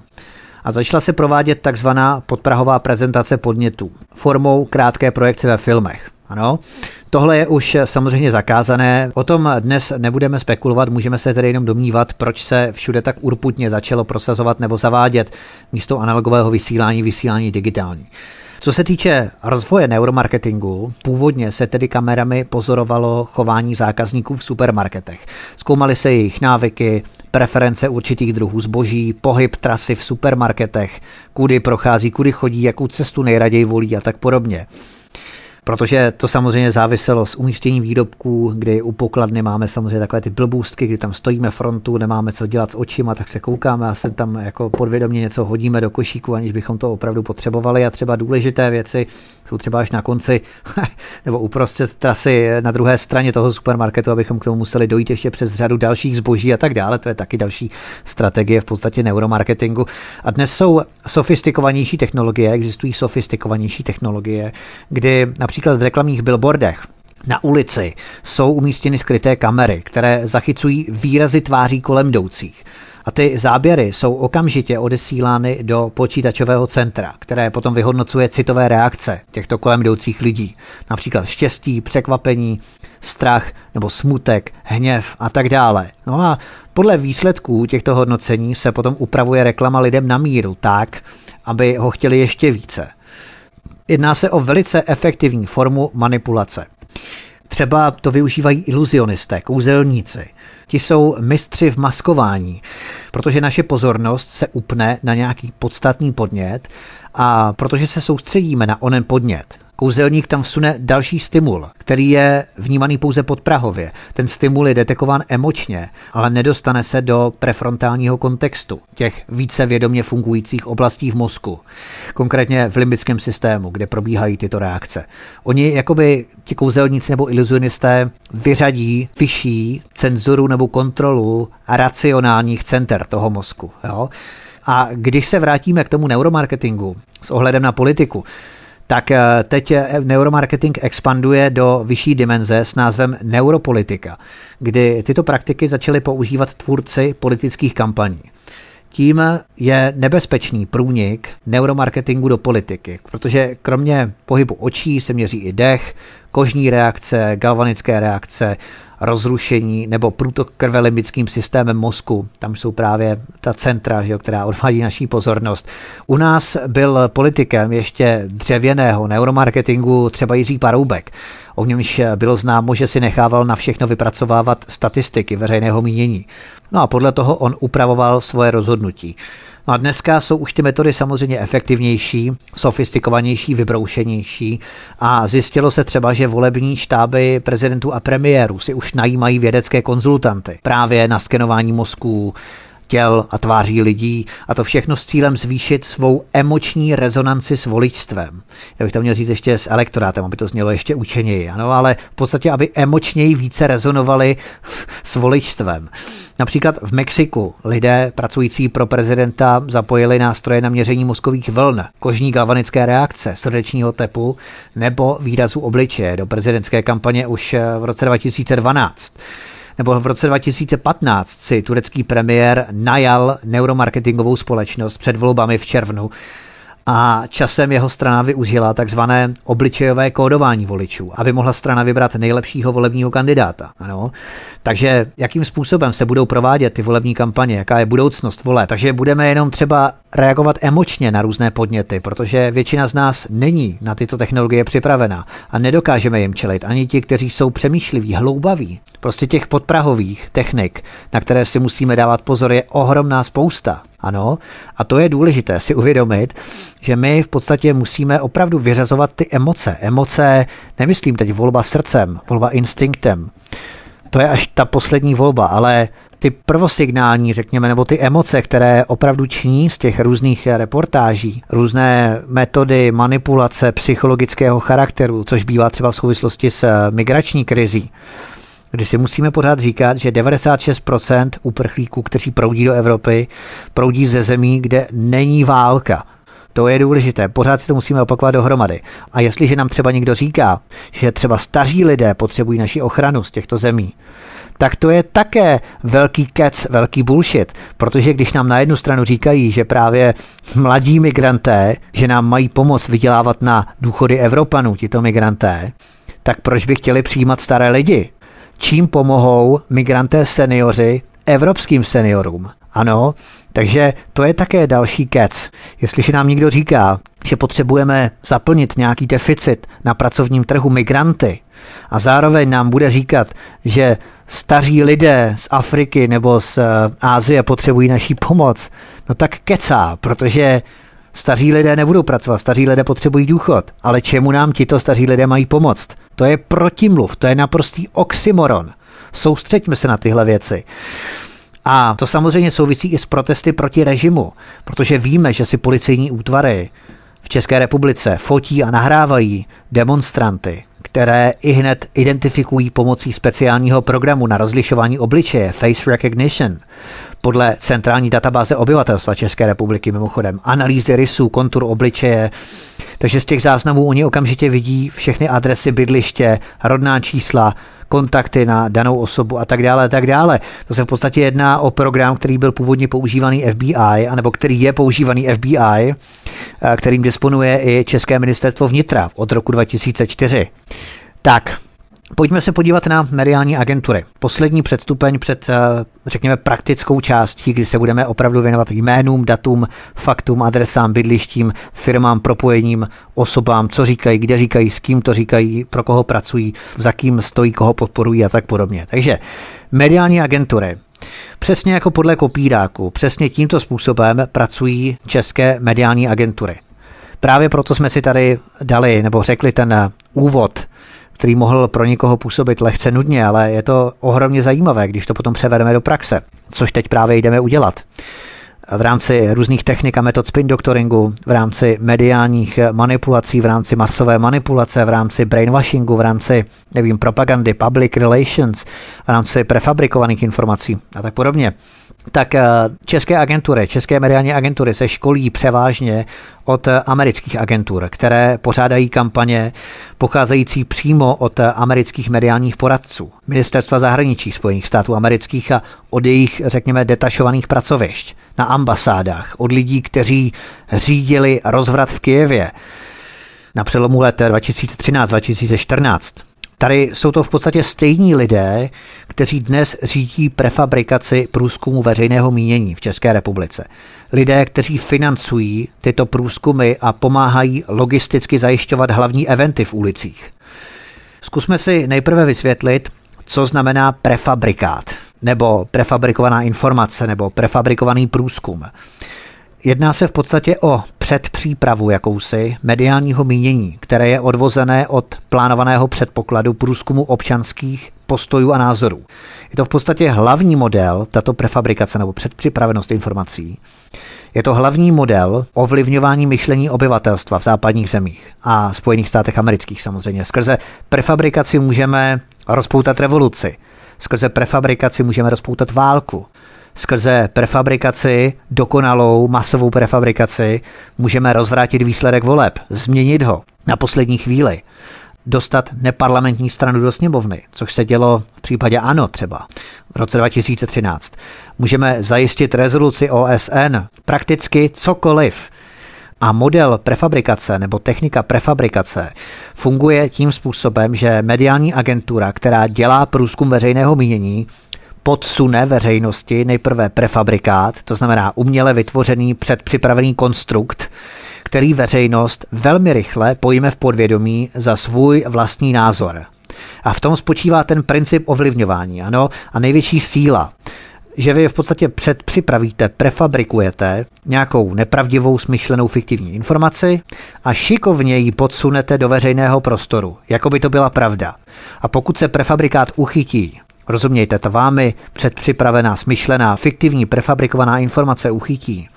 A začala se provádět takzvaná podprahová prezentace podnětů formou krátké projekce ve filmech. Ano, tohle je už samozřejmě zakázané. O tom dnes nebudeme spekulovat, můžeme se tedy jenom domnívat, proč se všude tak urputně začalo prosazovat nebo zavádět místo analogového vysílání vysílání digitální. Co se týče rozvoje neuromarketingu, původně se tedy kamerami pozorovalo chování zákazníků v supermarketech. Zkoumaly se jejich návyky, preference určitých druhů zboží, pohyb trasy v supermarketech, kudy prochází, kudy chodí, jakou cestu nejraději volí a tak podobně. Protože to samozřejmě záviselo s umístěním výrobků, kdy u pokladny máme samozřejmě takové ty blbůstky, kdy tam stojíme frontu, nemáme co dělat s očima, tak se koukáme a se tam jako podvědomě něco hodíme do košíku, aniž bychom to opravdu potřebovali a třeba důležité věci jsou třeba až na konci [laughs] nebo uprostřed trasy na druhé straně toho supermarketu, abychom k tomu museli dojít ještě přes řadu dalších zboží a tak dále. To je taky další strategie v podstatě neuromarketingu. A dnes jsou sofistikovanější technologie, existují sofistikovanější technologie, kdy například v reklamních billboardech na ulici jsou umístěny skryté kamery, které zachycují výrazy tváří kolem jdoucích. A ty záběry jsou okamžitě odesílány do počítačového centra, které potom vyhodnocuje citové reakce těchto kolem jdoucích lidí. Například štěstí, překvapení, strach nebo smutek, hněv a tak dále. No a podle výsledků těchto hodnocení se potom upravuje reklama lidem na míru tak, aby ho chtěli ještě více. Jedná se o velice efektivní formu manipulace. Třeba to využívají iluzionisté, kouzelníci. Ti jsou mistři v maskování, protože naše pozornost se upne na nějaký podstatný podnět a protože se soustředíme na onen podnět, Kouzelník tam vsune další stimul, který je vnímaný pouze podprahově. Ten stimul je detekován emočně, ale nedostane se do prefrontálního kontextu těch více vědomě fungujících oblastí v mozku, konkrétně v limbickém systému, kde probíhají tyto reakce. Oni, jakoby ti kouzelníci nebo iluzionisté, vyřadí vyšší cenzuru nebo kontrolu racionálních center toho mozku. Jo? A když se vrátíme k tomu neuromarketingu s ohledem na politiku, tak eh, teď eh, neuromarketing expanduje do vyšší dimenze s názvem neuropolitika, kdy tyto praktiky začaly používat tvůrci politických kampaní. Tím je nebezpečný průnik neuromarketingu do politiky, protože kromě pohybu očí se měří i dech, kožní reakce, galvanické reakce, rozrušení nebo průtok krve limbickým systémem mozku. Tam jsou právě ta centra, že jo, která odvádí naší pozornost. U nás byl politikem ještě dřevěného neuromarketingu třeba Jiří Paroubek. O němž bylo známo, že si nechával na všechno vypracovávat statistiky veřejného mínění. No a podle toho on upravoval svoje rozhodnutí. No a dneska jsou už ty metody samozřejmě efektivnější, sofistikovanější, vybroušenější. A zjistilo se třeba, že volební štáby prezidentů a premiérů si už najímají vědecké konzultanty právě na skenování mozků, těl a tváří lidí a to všechno s cílem zvýšit svou emoční rezonanci s voličstvem. Já bych to měl říct ještě s elektorátem, aby to znělo ještě učeněji, ano, ale v podstatě, aby emočněji více rezonovali s voličstvem. Například v Mexiku lidé pracující pro prezidenta zapojili nástroje na měření mozkových vln, kožní galvanické reakce, srdečního tepu nebo výrazu obličeje do prezidentské kampaně už v roce 2012 nebo v roce 2015 si turecký premiér najal neuromarketingovou společnost před volbami v červnu a časem jeho strana využila takzvané obličejové kódování voličů, aby mohla strana vybrat nejlepšího volebního kandidáta. Ano. Takže jakým způsobem se budou provádět ty volební kampaně, jaká je budoucnost vole. Takže budeme jenom třeba reagovat emočně na různé podněty, protože většina z nás není na tyto technologie připravena a nedokážeme jim čelit. Ani ti, kteří jsou přemýšliví, hloubaví. Prostě těch podprahových technik, na které si musíme dávat pozor, je ohromná spousta. Ano, a to je důležité si uvědomit, že my v podstatě musíme opravdu vyřazovat ty emoce. Emoce, nemyslím teď volba srdcem, volba instinktem. To je až ta poslední volba, ale ty prvosignální, řekněme, nebo ty emoce, které opravdu činí z těch různých reportáží, různé metody manipulace psychologického charakteru, což bývá třeba v souvislosti s migrační krizí, kdy si musíme pořád říkat, že 96% uprchlíků, kteří proudí do Evropy, proudí ze zemí, kde není válka. To je důležité, pořád si to musíme opakovat dohromady. A jestliže nám třeba někdo říká, že třeba staří lidé potřebují naši ochranu z těchto zemí, tak to je také velký kec, velký bullshit, protože když nám na jednu stranu říkají, že právě mladí migranté, že nám mají pomoct vydělávat na důchody Evropanů, tito migranté, tak proč by chtěli přijímat staré lidi? Čím pomohou migranté seniori evropským seniorům. Ano, takže to je také další kec. Jestliže nám někdo říká, že potřebujeme zaplnit nějaký deficit na pracovním trhu migranty a zároveň nám bude říkat, že staří lidé z Afriky nebo z Ázie potřebují naší pomoc, no tak kecá, protože Staří lidé nebudou pracovat, staří lidé potřebují důchod, ale čemu nám tito staří lidé mají pomoct? To je protimluv, to je naprostý oxymoron. Soustřeďme se na tyhle věci. A to samozřejmě souvisí i s protesty proti režimu, protože víme, že si policejní útvary v České republice fotí a nahrávají demonstranty, které i hned identifikují pomocí speciálního programu na rozlišování obličeje, face recognition, podle centrální databáze obyvatelstva České republiky mimochodem, analýzy rysů, kontur obličeje, takže z těch záznamů oni okamžitě vidí všechny adresy bydliště, rodná čísla, kontakty na danou osobu a tak dále a tak dále. To se v podstatě jedná o program, který byl původně používaný FBI, anebo který je používaný FBI, kterým disponuje i České ministerstvo vnitra od roku 2004. Tak, Pojďme se podívat na mediální agentury. Poslední předstupeň před, eh, řekněme, praktickou částí, kdy se budeme opravdu věnovat jménům, datům, faktům, adresám, bydlištím, firmám, propojením, osobám, co říkají, kde říkají, s kým to říkají, pro koho pracují, za kým stojí, koho podporují a tak podobně. Takže mediální agentury. Přesně jako podle kopíráku, přesně tímto způsobem pracují české mediální agentury. Právě proto jsme si tady dali nebo řekli ten úvod který mohl pro někoho působit lehce nudně, ale je to ohromně zajímavé, když to potom převedeme do praxe, což teď právě jdeme udělat. V rámci různých technik a metod spin doktoringu, v rámci mediálních manipulací, v rámci masové manipulace, v rámci brainwashingu, v rámci, nevím, propagandy, public relations, v rámci prefabrikovaných informací a tak podobně tak eh, české agentury, české mediální agentury se školí převážně od amerických agentur, které pořádají kampaně pocházející přímo od amerických mediálních poradců, ministerstva zahraničí Spojených států amerických a od jejich, řekněme, detašovaných pracovišť na ambasádách, od lidí, kteří řídili rozvrat v Kijevě na přelomu let 2013-2014. Tady jsou to v podstatě stejní lidé, kteří dnes řídí prefabrikaci průzkumu veřejného mínění v České republice. Lidé, kteří financují tyto průzkumy a pomáhají logisticky zajišťovat hlavní eventy v ulicích. Zkusme si nejprve vysvětlit, co znamená prefabrikát, nebo prefabrikovaná informace, nebo prefabrikovaný průzkum. Jedná se v podstatě o předpřípravu jakousi mediálního mínění, které je odvozené od plánovaného předpokladu průzkumu občanských postojů a názorů. Je to v podstatě hlavní model, tato prefabrikace nebo předpřipravenost informací. Je to hlavní model ovlivňování myšlení obyvatelstva v západních zemích a Spojených státech amerických samozřejmě. Skrze prefabrikaci můžeme rozpoutat revoluci. Skrze prefabrikaci můžeme rozpoutat válku skrze prefabrikaci, dokonalou masovou prefabrikaci, můžeme rozvrátit výsledek voleb, změnit ho na poslední chvíli, dostat neparlamentní stranu do sněmovny, což se dělo v případě ANO třeba v roce 2013. Můžeme zajistit rezoluci OSN, prakticky cokoliv. A model prefabrikace nebo technika prefabrikace funguje tím způsobem, že mediální agentura, která dělá průzkum veřejného mínění, podsune veřejnosti nejprve prefabrikát, to znamená uměle vytvořený předpřipravený konstrukt, který veřejnost velmi rychle pojme v podvědomí za svůj vlastní názor. A v tom spočívá ten princip ovlivňování, ano, a největší síla že vy v podstatě předpřipravíte, prefabrikujete nějakou nepravdivou, smyšlenou fiktivní informaci a šikovně ji podsunete do veřejného prostoru, jako by to byla pravda. A pokud se prefabrikát uchytí Rozumějte, ta vámi předpřipravená, smyšlená, fiktivní, prefabrikovaná informace uchytí.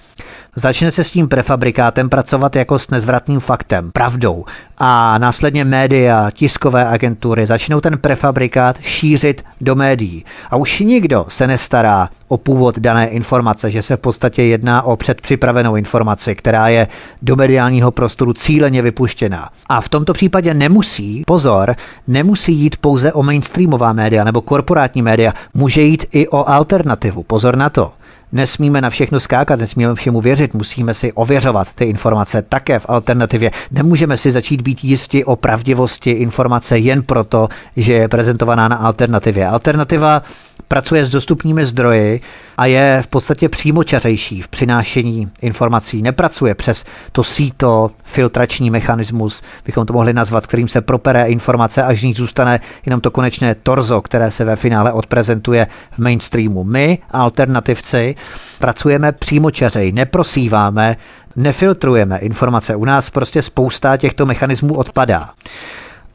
Začne se s tím prefabrikátem pracovat jako s nezvratným faktem, pravdou a následně média, tiskové agentury začnou ten prefabrikát šířit do médií. A už nikdo se nestará o původ dané informace, že se v podstatě jedná o předpřipravenou informaci, která je do mediálního prostoru cíleně vypuštěna. A v tomto případě nemusí, pozor, nemusí jít pouze o mainstreamová média nebo korporátní média, může jít i o alternativu. Pozor na to. Nesmíme na všechno skákat, nesmíme všemu věřit, musíme si ověřovat ty informace také v alternativě. Nemůžeme si začít být jisti o pravdivosti informace jen proto, že je prezentovaná na alternativě. Alternativa pracuje s dostupnými zdroji a je v podstatě přímočařejší v přinášení informací. Nepracuje přes to síto, filtrační mechanismus, bychom to mohli nazvat, kterým se propere informace, až z ní zůstane jenom to konečné torzo, které se ve finále odprezentuje v mainstreamu. My, alternativci, pracujeme přímočařej, neprosíváme, nefiltrujeme informace. U nás prostě spousta těchto mechanismů odpadá.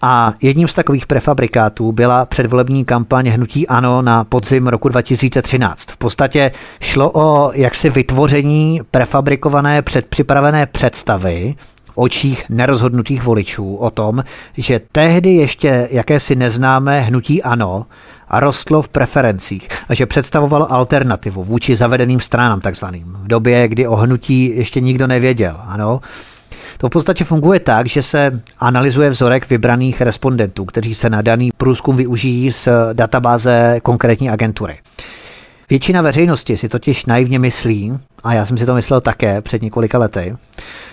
A jedním z takových prefabrikátů byla předvolební kampaň Hnutí Ano na podzim roku 2013. V podstatě šlo o jaksi vytvoření prefabrikované předpřipravené představy, očích nerozhodnutých voličů o tom, že tehdy ještě jakési neznámé hnutí ANO a rostlo v preferencích a že představovalo alternativu vůči zavedeným stranám takzvaným. V době, kdy o hnutí ještě nikdo nevěděl. Ano, to v podstatě funguje tak, že se analyzuje vzorek vybraných respondentů, kteří se na daný průzkum využijí z databáze konkrétní agentury. Většina veřejnosti si totiž naivně myslí, a já jsem si to myslel také před několika lety,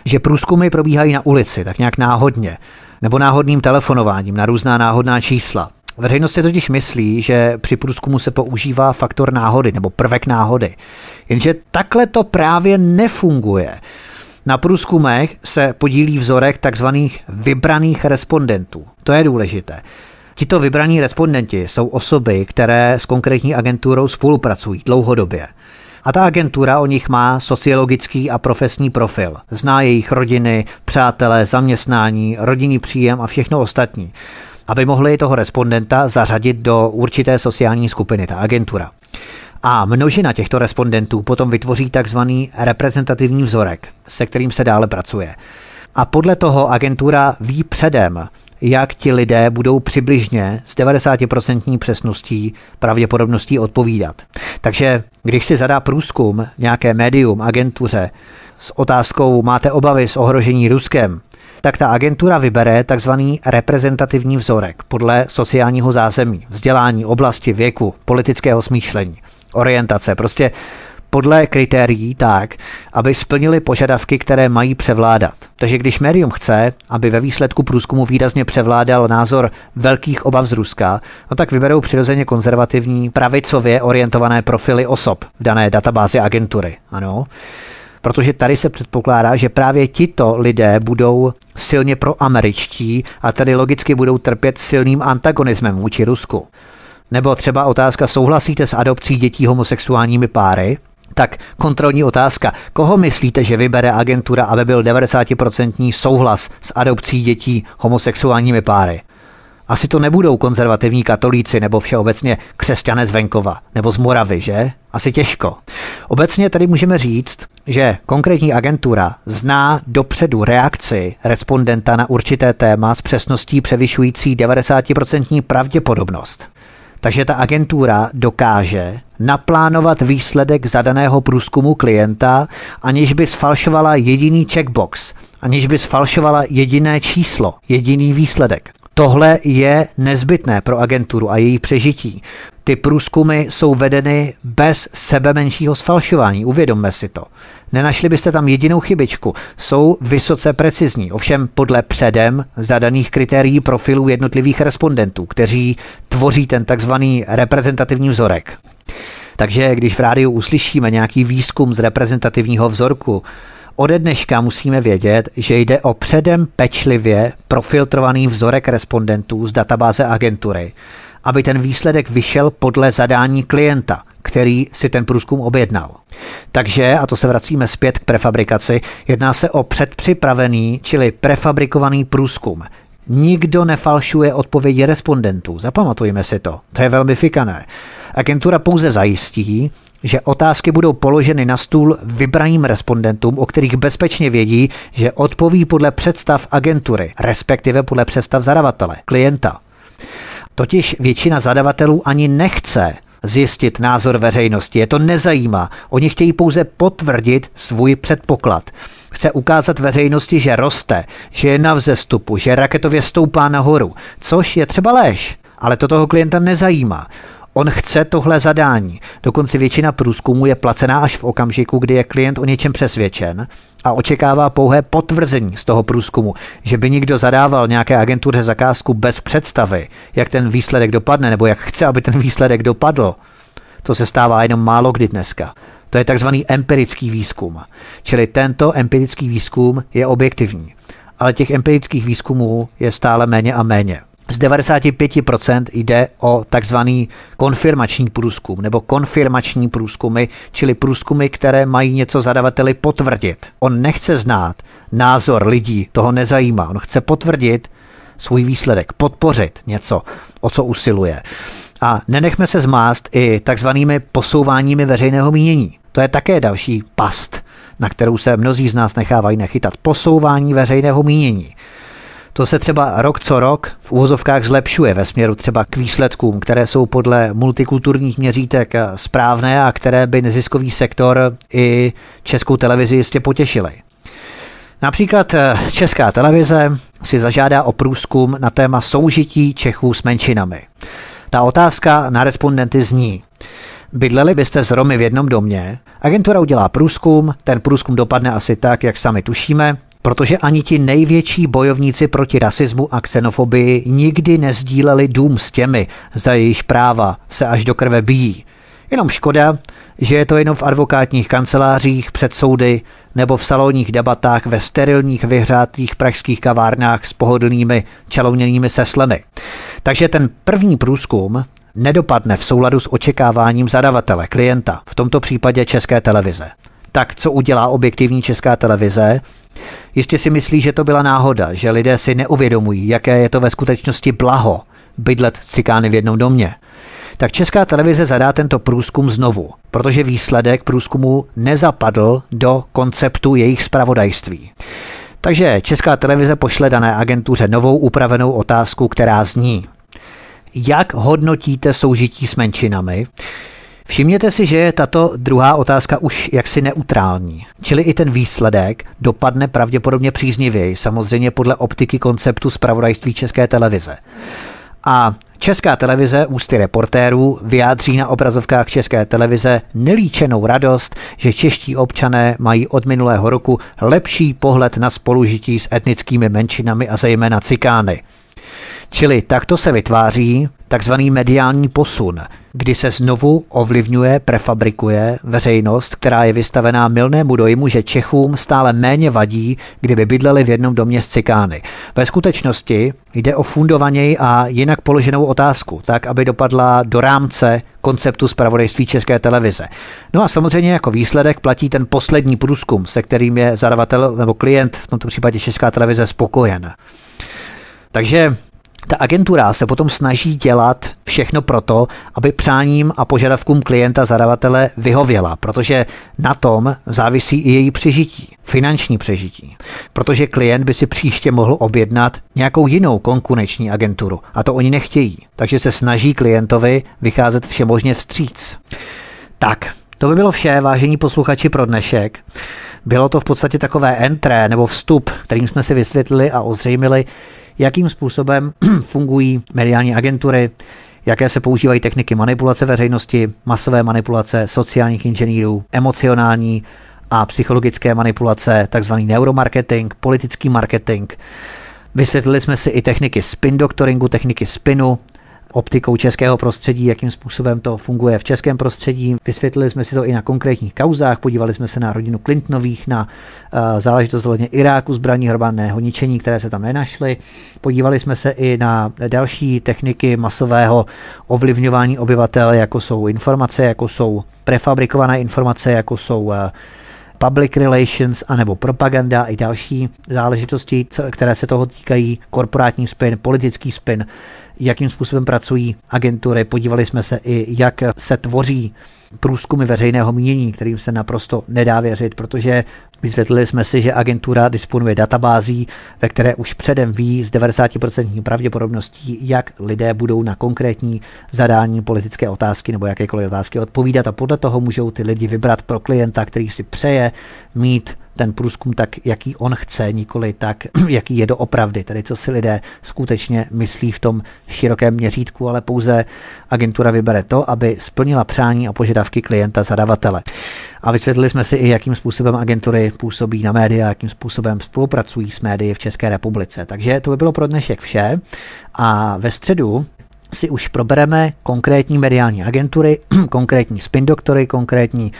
že průzkumy probíhají na ulici, tak nějak náhodně, nebo náhodným telefonováním na různá náhodná čísla. Veřejnost si totiž myslí, že při průzkumu se používá faktor náhody nebo prvek náhody. Jenže takhle to právě nefunguje. Na průzkumech se podílí vzorek tzv. vybraných respondentů. To je důležité. Tito vybraní respondenti jsou osoby, které s konkrétní agenturou spolupracují dlouhodobě. A ta agentura o nich má sociologický a profesní profil. Zná jejich rodiny, přátelé, zaměstnání, rodinný příjem a všechno ostatní aby mohli toho respondenta zařadit do určité sociální skupiny, ta agentura. A množina těchto respondentů potom vytvoří takzvaný reprezentativní vzorek, se kterým se dále pracuje. A podle toho agentura ví předem, jak ti lidé budou přibližně s 90% přesností pravděpodobností odpovídat. Takže když si zadá průzkum nějaké médium, agentuře s otázkou máte obavy z ohrožení Ruskem, tak ta agentura vybere takzvaný reprezentativní vzorek podle sociálního zázemí, vzdělání, oblasti, věku, politického smýšlení orientace. Prostě podle kritérií tak, aby splnili požadavky, které mají převládat. Takže když médium chce, aby ve výsledku průzkumu výrazně převládal názor velkých obav z Ruska, no tak vyberou přirozeně konzervativní, pravicově orientované profily osob v dané databázi agentury. Ano. Protože tady se předpokládá, že právě tito lidé budou silně proameričtí a tady logicky budou trpět silným antagonismem vůči Rusku. Nebo třeba otázka, souhlasíte s adopcí dětí homosexuálními páry? Tak kontrolní otázka. Koho myslíte, že vybere agentura, aby byl 90% souhlas s adopcí dětí homosexuálními páry? Asi to nebudou konzervativní katolíci nebo všeobecně křesťané z venkova nebo z Moravy, že? Asi těžko. Obecně tady můžeme říct, že konkrétní agentura zná dopředu reakci respondenta na určité téma s přesností převyšující 90% pravděpodobnost. Takže ta agentura dokáže naplánovat výsledek zadaného průzkumu klienta, aniž by sfalšovala jediný checkbox, aniž by sfalšovala jediné číslo, jediný výsledek. Tohle je nezbytné pro agenturu a její přežití. Ty průzkumy jsou vedeny bez sebe menšího sfalšování, uvědomme si to. Nenašli byste tam jedinou chybičku. Jsou vysoce precizní, ovšem podle předem zadaných kritérií profilů jednotlivých respondentů, kteří tvoří ten takzvaný reprezentativní vzorek. Takže když v rádiu uslyšíme nějaký výzkum z reprezentativního vzorku, Ode dneška musíme vědět, že jde o předem pečlivě profiltrovaný vzorek respondentů z databáze agentury, aby ten výsledek vyšel podle zadání klienta, který si ten průzkum objednal. Takže, a to se vracíme zpět k prefabrikaci, jedná se o předpřipravený, čili prefabrikovaný průzkum. Nikdo nefalšuje odpovědi respondentů, zapamatujme si to, to je velmi fikané. Agentura pouze zajistí, že otázky budou položeny na stůl vybraným respondentům, o kterých bezpečně vědí, že odpoví podle představ agentury, respektive podle představ zadavatele, klienta. Totiž většina zadavatelů ani nechce zjistit názor veřejnosti. Je to nezajímá. Oni chtějí pouze potvrdit svůj předpoklad. Chce ukázat veřejnosti, že roste, že je na vzestupu, že raketově stoupá nahoru, což je třeba léž. Ale to toho klienta nezajímá. On chce tohle zadání. Dokonce většina průzkumů je placená až v okamžiku, kdy je klient o něčem přesvědčen a očekává pouhé potvrzení z toho průzkumu, že by někdo zadával nějaké agentuře zakázku bez představy, jak ten výsledek dopadne nebo jak chce, aby ten výsledek dopadl. To se stává jenom málo kdy dneska. To je takzvaný empirický výzkum. Čili tento empirický výzkum je objektivní. Ale těch empirických výzkumů je stále méně a méně. Z 95% jde o takzvaný konfirmační průzkum nebo konfirmační průzkumy, čili průzkumy, které mají něco zadavateli potvrdit. On nechce znát názor lidí, toho nezajímá. On chce potvrdit svůj výsledek, podpořit něco, o co usiluje. A nenechme se zmást i takzvanými posouváními veřejného mínění. To je také další past, na kterou se mnozí z nás nechávají nechytat. Posouvání veřejného mínění. To se třeba rok co rok v úvozovkách zlepšuje ve směru třeba k výsledkům, které jsou podle multikulturních měřítek správné a které by neziskový sektor i českou televizi jistě potěšily. Například eh, Česká televize si zažádá o průzkum na téma soužití Čechů s menšinami. Ta otázka na respondenty zní, Bydleli byste s Romy v jednom domě, agentura udělá průzkum, ten průzkum dopadne asi tak, jak sami tušíme, protože ani ti největší bojovníci proti rasismu a xenofobii nikdy nezdíleli dům s těmi, za jejich práva se až do krve bíjí. Jenom škoda, že je to jenom v advokátních kancelářích, před soudy nebo v salonních debatách ve sterilních vyhřátých pražských kavárnách s pohodlnými čalouněnými seslemi. Takže ten první průzkum nedopadne v souladu s očekáváním zadavatele, klienta, v tomto případě České televize. Tak co udělá objektivní Česká televize? Jistě si myslí, že to byla náhoda, že lidé si neuvědomují, jaké je to ve skutečnosti blaho bydlet cikány v jednom domě. Tak Česká televize zadá tento průzkum znovu, protože výsledek průzkumu nezapadl do konceptu jejich spravodajství. Takže Česká televize pošle dané agentuře novou upravenou otázku, která zní – jak hodnotíte soužití s menšinami? Všimněte si, že je tato druhá otázka už jaksi neutrální, čili i ten výsledek dopadne pravděpodobně příznivěji, samozřejmě podle optiky konceptu zpravodajství České televize. A Česká televize ústy reportérů vyjádří na obrazovkách České televize nelíčenou radost, že čeští občané mají od minulého roku lepší pohled na spolužití s etnickými menšinami a zejména cikány. Čili takto se vytváří takzvaný mediální posun, kdy se znovu ovlivňuje, prefabrikuje veřejnost, která je vystavená milnému dojmu, že Čechům stále méně vadí, kdyby bydleli v jednom domě s cikány. Ve skutečnosti jde o fundovaněji a jinak položenou otázku, tak aby dopadla do rámce konceptu zpravodajství České televize. No a samozřejmě jako výsledek platí ten poslední průzkum, se kterým je zadavatel nebo klient, v tomto případě Česká televize, spokojen. Takže ta agentura se potom snaží dělat všechno proto, aby přáním a požadavkům klienta zadavatele vyhověla, protože na tom závisí i její přežití, finanční přežití. Protože klient by si příště mohl objednat nějakou jinou konkurenční agenturu a to oni nechtějí. Takže se snaží klientovi vycházet všemožně vstříc. Tak, to by bylo vše, vážení posluchači, pro dnešek. Bylo to v podstatě takové entré nebo vstup, kterým jsme si vysvětlili a ozřejmili, jakým způsobem [clears throat] fungují mediální agentury, jaké se používají techniky manipulace veřejnosti, masové manipulace sociálních inženýrů, emocionální a psychologické manipulace, takzvaný neuromarketing, politický marketing. Vysvětlili jsme si i techniky spin doctoringu, techniky spinu, optikou českého prostředí, jakým způsobem to funguje v českém prostředí. Vysvětlili jsme si to i na konkrétních kauzách, podívali jsme se na rodinu Clintonových, na uh, záležitost ohledně Iráku, zbraní hromadného ničení, které se tam nenašly. Podívali jsme se i na další techniky masového ovlivňování obyvatel, jako jsou informace, jako jsou prefabrikované informace, jako jsou uh, public relations anebo propaganda i další záležitosti, které se toho týkají, korporátní spin, politický spin, jakým způsobem pracují agentury. Podívali jsme se i, jak se tvoří průzkumy veřejného mínění, kterým se naprosto nedá věřit, protože vysvětlili jsme si, že agentura disponuje databází, ve které už předem ví s 90% pravděpodobností, jak lidé budou na konkrétní zadání politické otázky nebo jakékoliv otázky odpovídat a podle toho můžou ty lidi vybrat pro klienta, který si přeje mít ten průzkum tak, jaký on chce, nikoli tak, [clears throat] jaký je doopravdy, tedy co si lidé skutečně myslí v tom širokém měřítku, ale pouze agentura vybere to, aby splnila přání a požadavky klienta zadavatele. A vysvětlili jsme si i, jakým způsobem agentury působí na média, jakým způsobem spolupracují s médií v České republice. Takže to by bylo pro dnešek vše. A ve středu si už probereme konkrétní mediální agentury, [clears throat] konkrétní spin doktory, konkrétní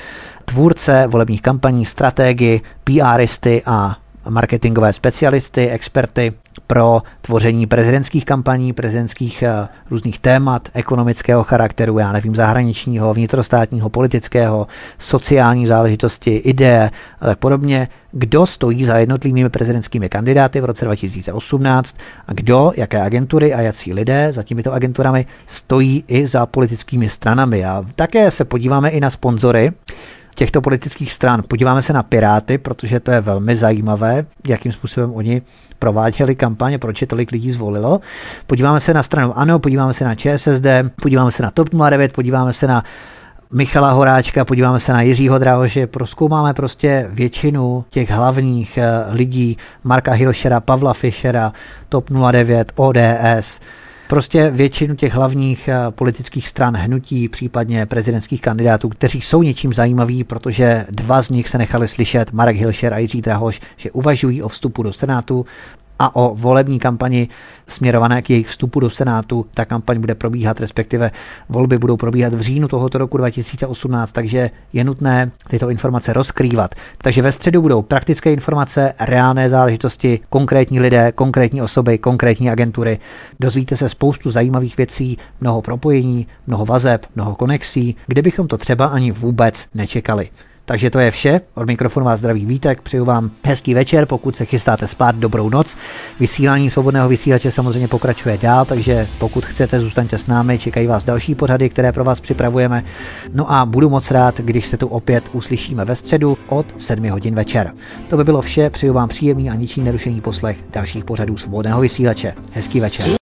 tvůrce volebních kampaní, strategii, PRisty a marketingové specialisty, experty pro tvoření prezidentských kampaní, prezidentských eh, různých témat, ekonomického charakteru, já nevím, zahraničního, vnitrostátního, politického, sociální záležitosti, ideje a tak podobně, kdo stojí za jednotlivými prezidentskými kandidáty v roce 2018 a kdo, jaké agentury a jací lidé za těmito agenturami stojí i za politickými stranami. A také se podíváme i na sponzory, těchto politických stran. Podíváme se na Piráty, protože to je velmi zajímavé, jakým způsobem oni prováděli kampaně, proč je tolik lidí zvolilo. Podíváme se na stranu ANO, podíváme se na ČSSD, podíváme se na TOP 09, podíváme se na Michala Horáčka, podíváme se na Jiřího Drahože, proskoumáme prostě většinu těch hlavních eh, lidí, Marka Hilšera, Pavla Fischera, TOP 09, ODS, prostě většinu těch hlavních eh, politických stran hnutí, případně prezidentských kandidátů, kteří jsou něčím zajímaví, protože dva z nich se nechali slyšet, Marek Hilšer a Jiří Drahoš, že uvažují o vstupu do Senátu a o volební kampani směrované k jejich vstupu do Senátu. Ta kampaň bude probíhat, respektive volby budou probíhat v říjnu tohoto roku 2018, takže je nutné tyto informace rozkrývat. Takže ve středu budou praktické informace, reálné záležitosti, konkrétní lidé, konkrétní osoby, konkrétní agentury. Dozvíte se spoustu zajímavých věcí, mnoho propojení, mnoho vazeb, mnoho konexí, kde bychom to třeba ani vůbec nečekali. Takže to je vše. Od mikrofonu vás zdraví Vítek. Přeju vám hezký večer, pokud se chystáte spát, dobrou noc. Vysílání svobodného vysílače samozřejmě pokračuje dál, takže pokud chcete, zůstaňte s námi, čekají vás další pořady, které pro vás připravujeme. No a budu moc rád, když se tu opět uslyšíme ve středu od 7 hodin večer. To by bylo vše, přeju vám příjemný a ničím nerušený poslech dalších pořadů svobodného vysílače. Hezký večer.